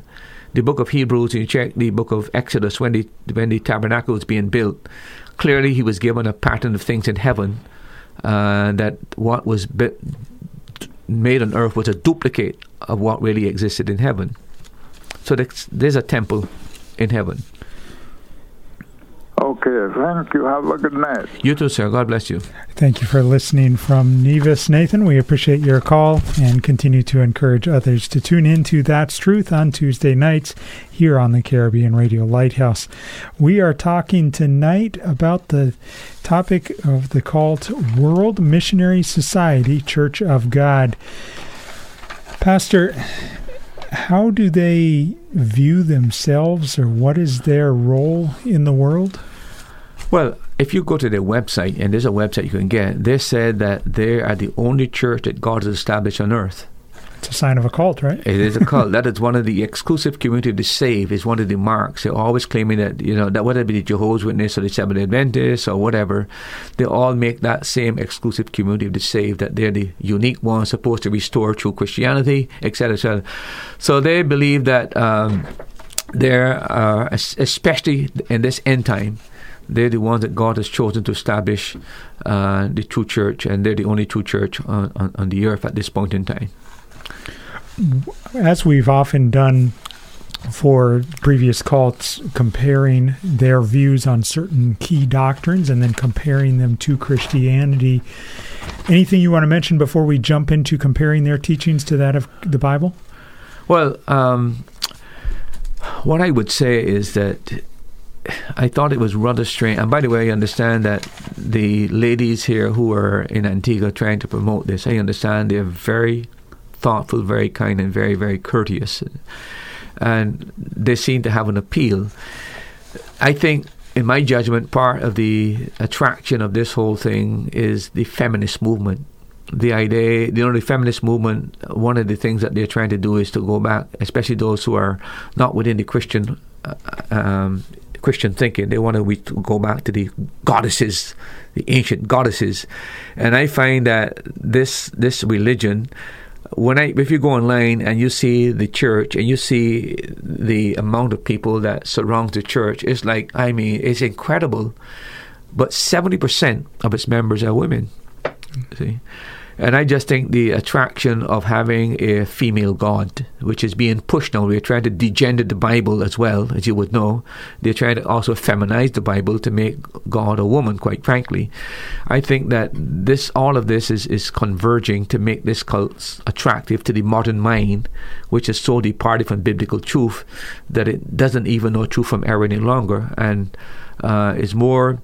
S2: the book of Hebrews you check the book of Exodus when the when the tabernacle was being built, clearly he was given a pattern of things in heaven uh, that what was made on earth was a duplicate of what really existed in heaven. So there's a temple in heaven.
S5: Okay, thank you. Have a good night.
S2: You too, sir. God bless you.
S1: Thank you for listening from Nevis, Nathan. We appreciate your call and continue to encourage others to tune in to That's Truth on Tuesday nights here on the Caribbean Radio Lighthouse. We are talking tonight about the topic of the cult World Missionary Society Church of God. Pastor, how do they view themselves or what is their role in the world?
S2: Well, if you go to their website, and there's a website you can get, they said that they are the only church that God has established on earth.
S1: It's a sign of a cult, right?
S2: It is a cult. that is one of the exclusive community of the saved. Is one of the marks. They're always claiming that you know that whether it be the Jehovah's Witness or the Seventh Adventists or whatever, they all make that same exclusive community of the saved. That they're the unique ones supposed to restore true Christianity, etc., etc. So they believe that um, they're uh, especially in this end time they're the ones that God has chosen to establish uh, the true church, and they're the only true church on, on, on the earth at this point in time.
S1: As we've often done for previous cults, comparing their views on certain key doctrines and then comparing them to Christianity. Anything you want to mention before we jump into comparing their teachings to that of the Bible?
S2: Well, um, what I would say is that I thought it was rather strange. And by the way, I understand that the ladies here who are in Antigua trying to promote this, I understand they're very thoughtful, very kind, and very, very courteous. And they seem to have an appeal. I think, in my judgment, part of the attraction of this whole thing is the feminist movement. The idea, you know, the feminist movement, one of the things that they're trying to do is to go back, especially those who are not within the Christian uh, um, Christian thinking. They want to go back to the goddesses, the ancient goddesses, and I find that this this religion. When I, if you go online and you see the church and you see the amount of people that surround the church, it's like I mean, it's incredible. But seventy percent of its members are women. See, and I just think the attraction of having a female God, which is being pushed now, we're trying to degender the Bible as well, as you would know. They're trying to also feminize the Bible to make God a woman, quite frankly. I think that this, all of this is, is converging to make this cult attractive to the modern mind, which is so departed from biblical truth that it doesn't even know truth from error any longer and uh, is more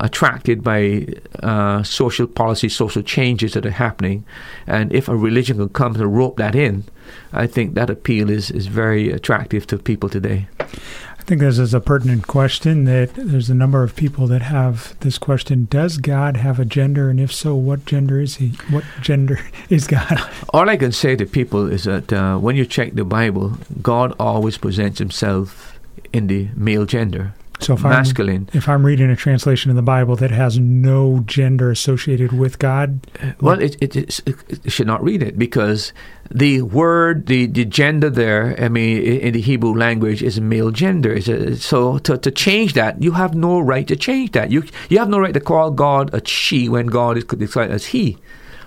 S2: attracted by uh, social policy, social changes that are happening. And if a religion can come to rope that in, I think that appeal is, is very attractive to people today.
S1: I think this is a pertinent question that there's a number of people that have this question Does God have a gender? And if so, what gender is he? What gender is God?
S2: All I can say to people is that uh, when you check the Bible, God always presents himself in the male gender. So if masculine.
S1: I'm, if I'm reading a translation in the Bible that has no gender associated with God,
S2: well, it, it, it, should not read it because the word, the, the gender there, I mean, in the Hebrew language, is male gender. A, so to, to change that, you have no right to change that. You you have no right to call God a she when God is described as he,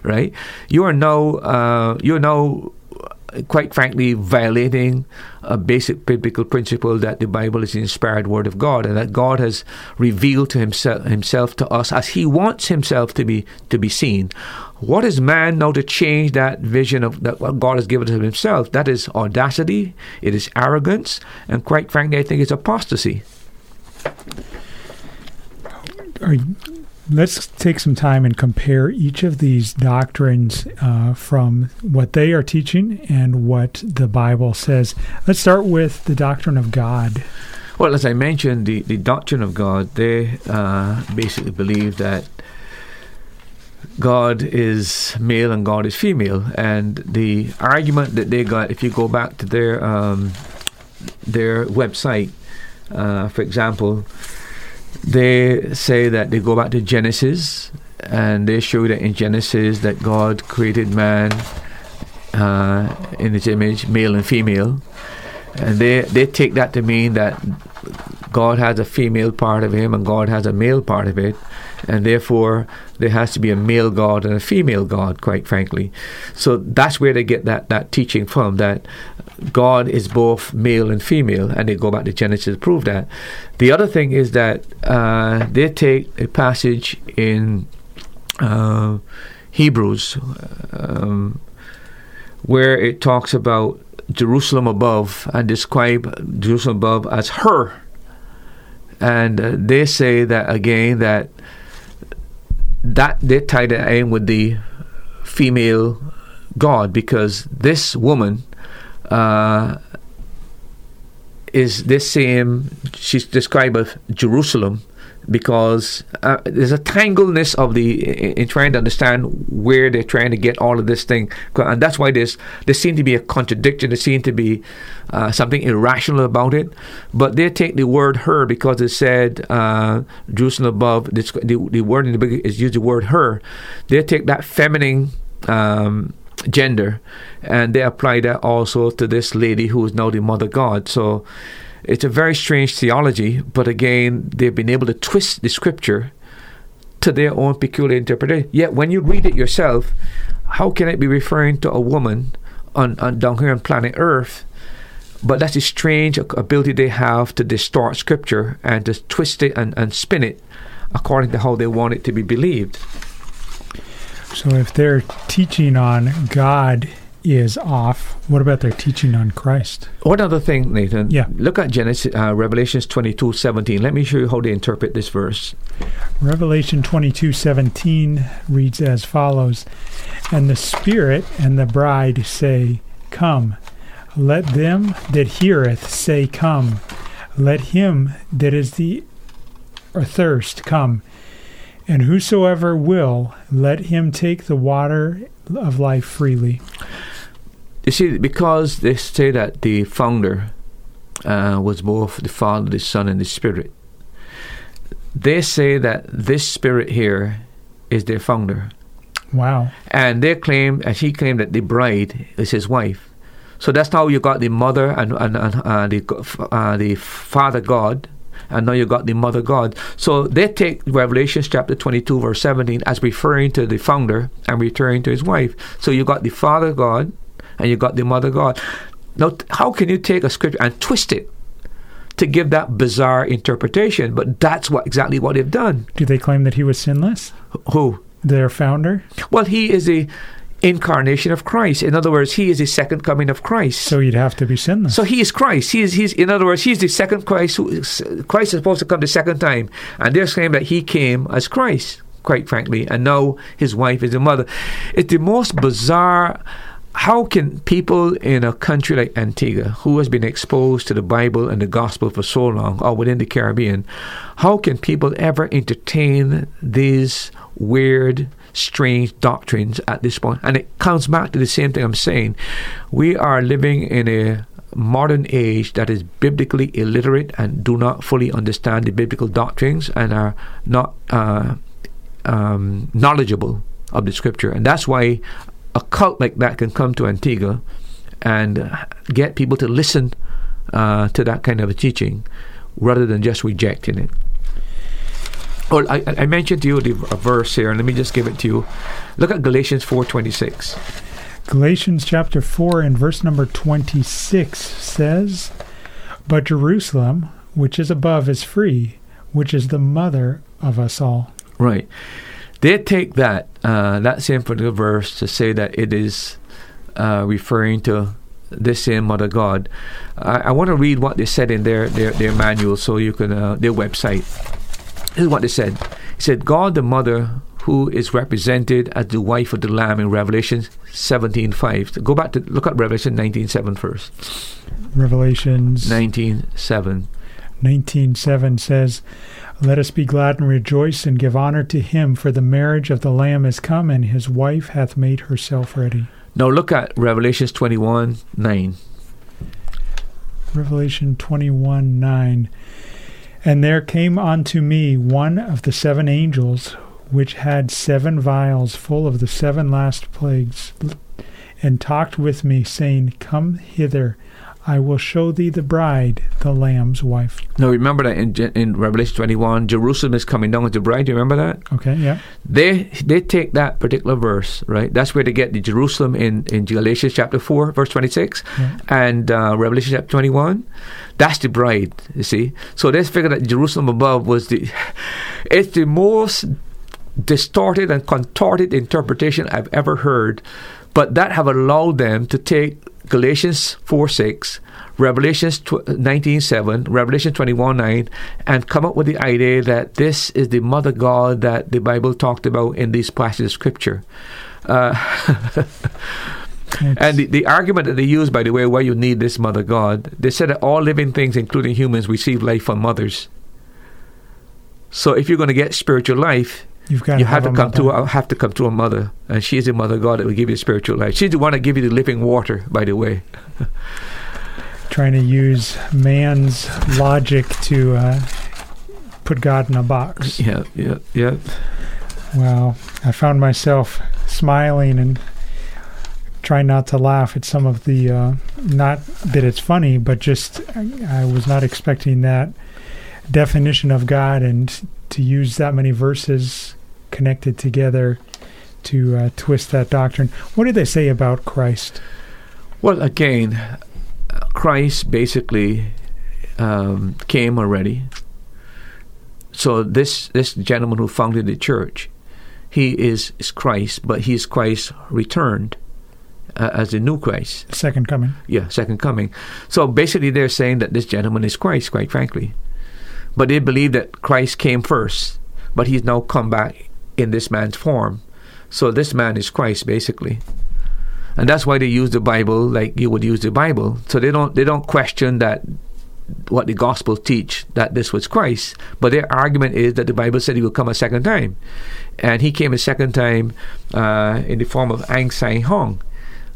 S2: right? You are now uh, you are now quite frankly, violating a basic biblical principle that the Bible is the inspired Word of God, and that God has revealed to himself himself to us as He wants Himself to be to be seen. What is man now to change that vision of that what God has given to Himself? That is audacity. It is arrogance, and quite frankly, I think it's apostasy.
S1: Are let's take some time and compare each of these doctrines uh, from what they are teaching and what the Bible says. Let's start with the doctrine of God.
S2: Well, as I mentioned, the, the doctrine of God, they uh, basically believe that God is male and God is female. And the argument that they got, if you go back to their um, their website, uh, for example, they say that they go back to Genesis and they show that in Genesis that God created man uh, in his image, male and female. And they, they take that to mean that God has a female part of him and God has a male part of it. And therefore, there has to be a male God and a female God, quite frankly. So that's where they get that, that teaching from that God is both male and female, and they go back to Genesis to prove that. The other thing is that uh, they take a passage in uh, Hebrews um, where it talks about Jerusalem above and describe Jerusalem above as her. And uh, they say that again that that they tie that in with the female God because this woman uh, is this same, she's described as Jerusalem because uh, there's a tangleness of the in, in, trying to understand where they're trying to get all of this thing, and that's why there's there seems to be a contradiction. There seems to be uh, something irrational about it. But they take the word "her" because it said uh, Jerusalem above. The, the, the word in the book is used the word "her." They take that feminine. Um, gender, and they apply that also to this lady who is now the mother god. So it's a very strange theology, but again, they've been able to twist the scripture to their own peculiar interpretation. Yet when you read it yourself, how can it be referring to a woman on, on down here on planet Earth? But that's a strange ability they have to distort scripture and to twist it and, and spin it according to how they want it to be believed.
S1: So if they're teaching on God is off, what about their teaching on Christ?
S2: One other thing, Nathan.
S1: Yeah.
S2: Look at Genesis, uh, Revelations twenty two seventeen. Let me show you how they interpret this verse.
S1: Revelation twenty two seventeen reads as follows And the Spirit and the bride say, Come. Let them that heareth say, Come. Let him that is the or thirst come. And whosoever will, let him take the water of life freely.
S2: You see, because they say that the founder uh, was both the Father, the Son, and the Spirit, they say that this Spirit here is their founder.
S1: Wow.
S2: And they claim, and he claimed that the bride is his wife. So that's how you got the mother and, and, and uh, the, uh, the Father God and now you got the mother God. So they take Revelation chapter 22, verse 17, as referring to the founder and referring to his wife. So you got the Father God and you got the mother God. Now, how can you take a scripture and twist it to give that bizarre interpretation? But that's what exactly what they've done.
S1: Do they claim that he was sinless?
S2: Who?
S1: Their founder?
S2: Well, he is a incarnation of Christ. In other words, he is the second coming of Christ.
S1: So he'd have to be sinless.
S2: So he is Christ. He is he's in other words, he's the second Christ who Christ is supposed to come the second time. And they're saying that he came as Christ, quite frankly, and now his wife is the mother. It's the most bizarre how can people in a country like Antigua, who has been exposed to the Bible and the gospel for so long, or within the Caribbean, how can people ever entertain these weird, strange doctrines at this point. And it comes back to the same thing I'm saying. We are living in a modern age that is biblically illiterate and do not fully understand the biblical doctrines and are not uh, um, knowledgeable of the scripture. And that's why a cult like that can come to Antigua and get people to listen uh, to that kind of a teaching rather than just rejecting it. Well, I, I mentioned to you the verse here, and let me just give it to you. Look at Galatians 4.26.
S1: Galatians chapter 4 and verse number 26 says, But Jerusalem, which is above, is free, which is the mother of us all.
S2: Right. They take that, uh, that same particular verse to say that it is uh, referring to this same Mother God. I, I want to read what they said in their, their, their manual so you can, uh, their website. This is what they said. He said, God the Mother who is represented as the wife of the Lamb in Revelation 17.5. Go back to look at Revelation 19.7 first.
S1: Revelations
S2: 19.7.
S1: 19.7 says, Let us be glad and rejoice and give honor to him, for the marriage of the Lamb is come, and his wife hath made herself ready.
S2: Now look at Revelations 21 9.
S1: Revelation 21 9. And there came unto me one of the seven angels, which had seven vials full of the seven last plagues, and talked with me, saying, Come hither, I will show thee the bride, the Lamb's wife.
S2: Now remember that in, in Revelation 21, Jerusalem is coming down as the bride. Do you remember that?
S1: Okay, yeah.
S2: They they take that particular verse, right? That's where they get the Jerusalem in, in Galatians chapter 4, verse 26,
S1: Yeah.
S2: and uh, Revelation chapter 21. That's the bride, you see. So they figure that Jerusalem above was the. It's the most distorted and contorted interpretation I've ever heard, but that have allowed them to take Galatians 4 6, Revelation tw- 19 7, Revelation 21 9, and come up with the idea that this is the mother God that the Bible talked about in these passages of scripture. Uh, and the, the argument that they use, by the way, why you need this mother God, they said that all living things, including humans, receive life from mothers. So if you're going to get spiritual life,
S1: You've got
S2: you have,
S1: have
S2: to come to
S1: mother.
S2: a, have to come to a mother, and she's the mother God that will give you spiritual life. She's the one that give you the living water. By the way,
S1: trying to use man's logic to uh, put God in a box.
S2: yeah, yeah, yeah.
S1: Well, I found myself smiling and trying not to laugh at some of the, uh, not that it's funny, but just I, I was not expecting that definition of God and to use that many verses connected together to uh, twist that doctrine. What did they say about Christ?
S2: Well, again, Christ basically um, came already. So this this gentleman who founded the church, he is, is Christ, but he is Christ returned uh, as the new Christ.
S1: Second coming.
S2: Yeah, second coming. So basically, they're saying that this gentleman is Christ, quite frankly. But they believe that Christ came first, but he's now come back in this man's form. So this man is Christ, basically. And that's why they use the Bible like you would use the Bible. So they don't they don't question that what the Gospels teach that this was Christ, but their argument is that the Bible said he will come a second time, and he came a second time uh, in the form of Ahn Sahng-hong,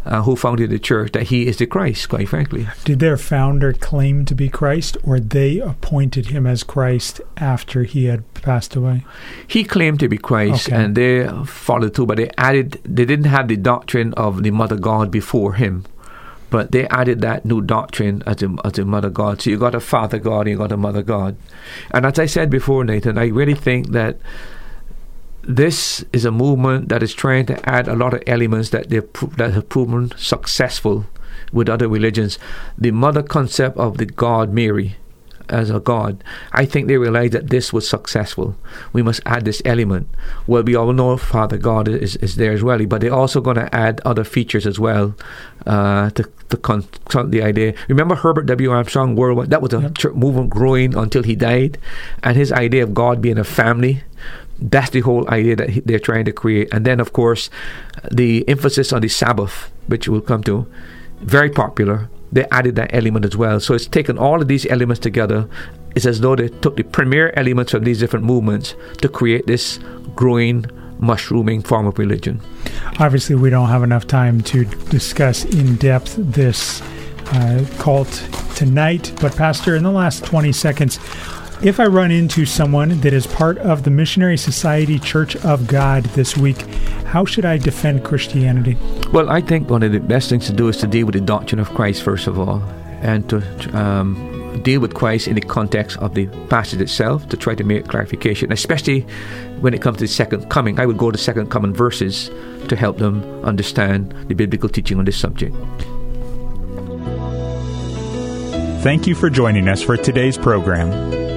S2: uh, who founded the church. That he is the Christ, quite frankly.
S1: Did their founder claim to be Christ, or they appointed him as Christ after he had passed away?
S2: He claimed to be Christ,
S1: Okay.
S2: and they followed too. But they added, they didn't have the doctrine of the Mother God before him, but they added that new doctrine as the, as the Mother God. So you got a Father God, and you got a Mother God. And as I said before, Nathan, I really think that this is a movement that is trying to add a lot of elements that they that have proven successful with other religions. The mother concept of the God Mary as a god, I think they realized that this was successful. We must add this element. Well, we all know Father God is, is there as well, but they're also going to add other features as well uh, to to confront the idea. Remember Herbert W. Armstrong Worldwide? That was a church movement growing until he died, and his idea of God being a family. That's the whole idea that they're trying to create. And then, of course, the emphasis on the Sabbath, which we'll come to, very popular. They added that element as well. So it's taken all of these elements together. It's as though they took the premier elements of these different movements to create this growing, mushrooming form of religion.
S1: Obviously, we don't have enough time to discuss in depth this uh, cult tonight, but Pastor, in the last 20 seconds, if I run into someone that is part of the Missionary Society Church of God this week, how should I defend Christianity?
S2: Well, I think one of the best things to do is to deal with the doctrine of Christ first of all, and to um, deal with Christ in the context of the passage itself to try to make clarification, especially when it comes to the second coming. I would go to second coming verses to help them understand the biblical teaching on this subject.
S1: Thank you for joining us for today's program.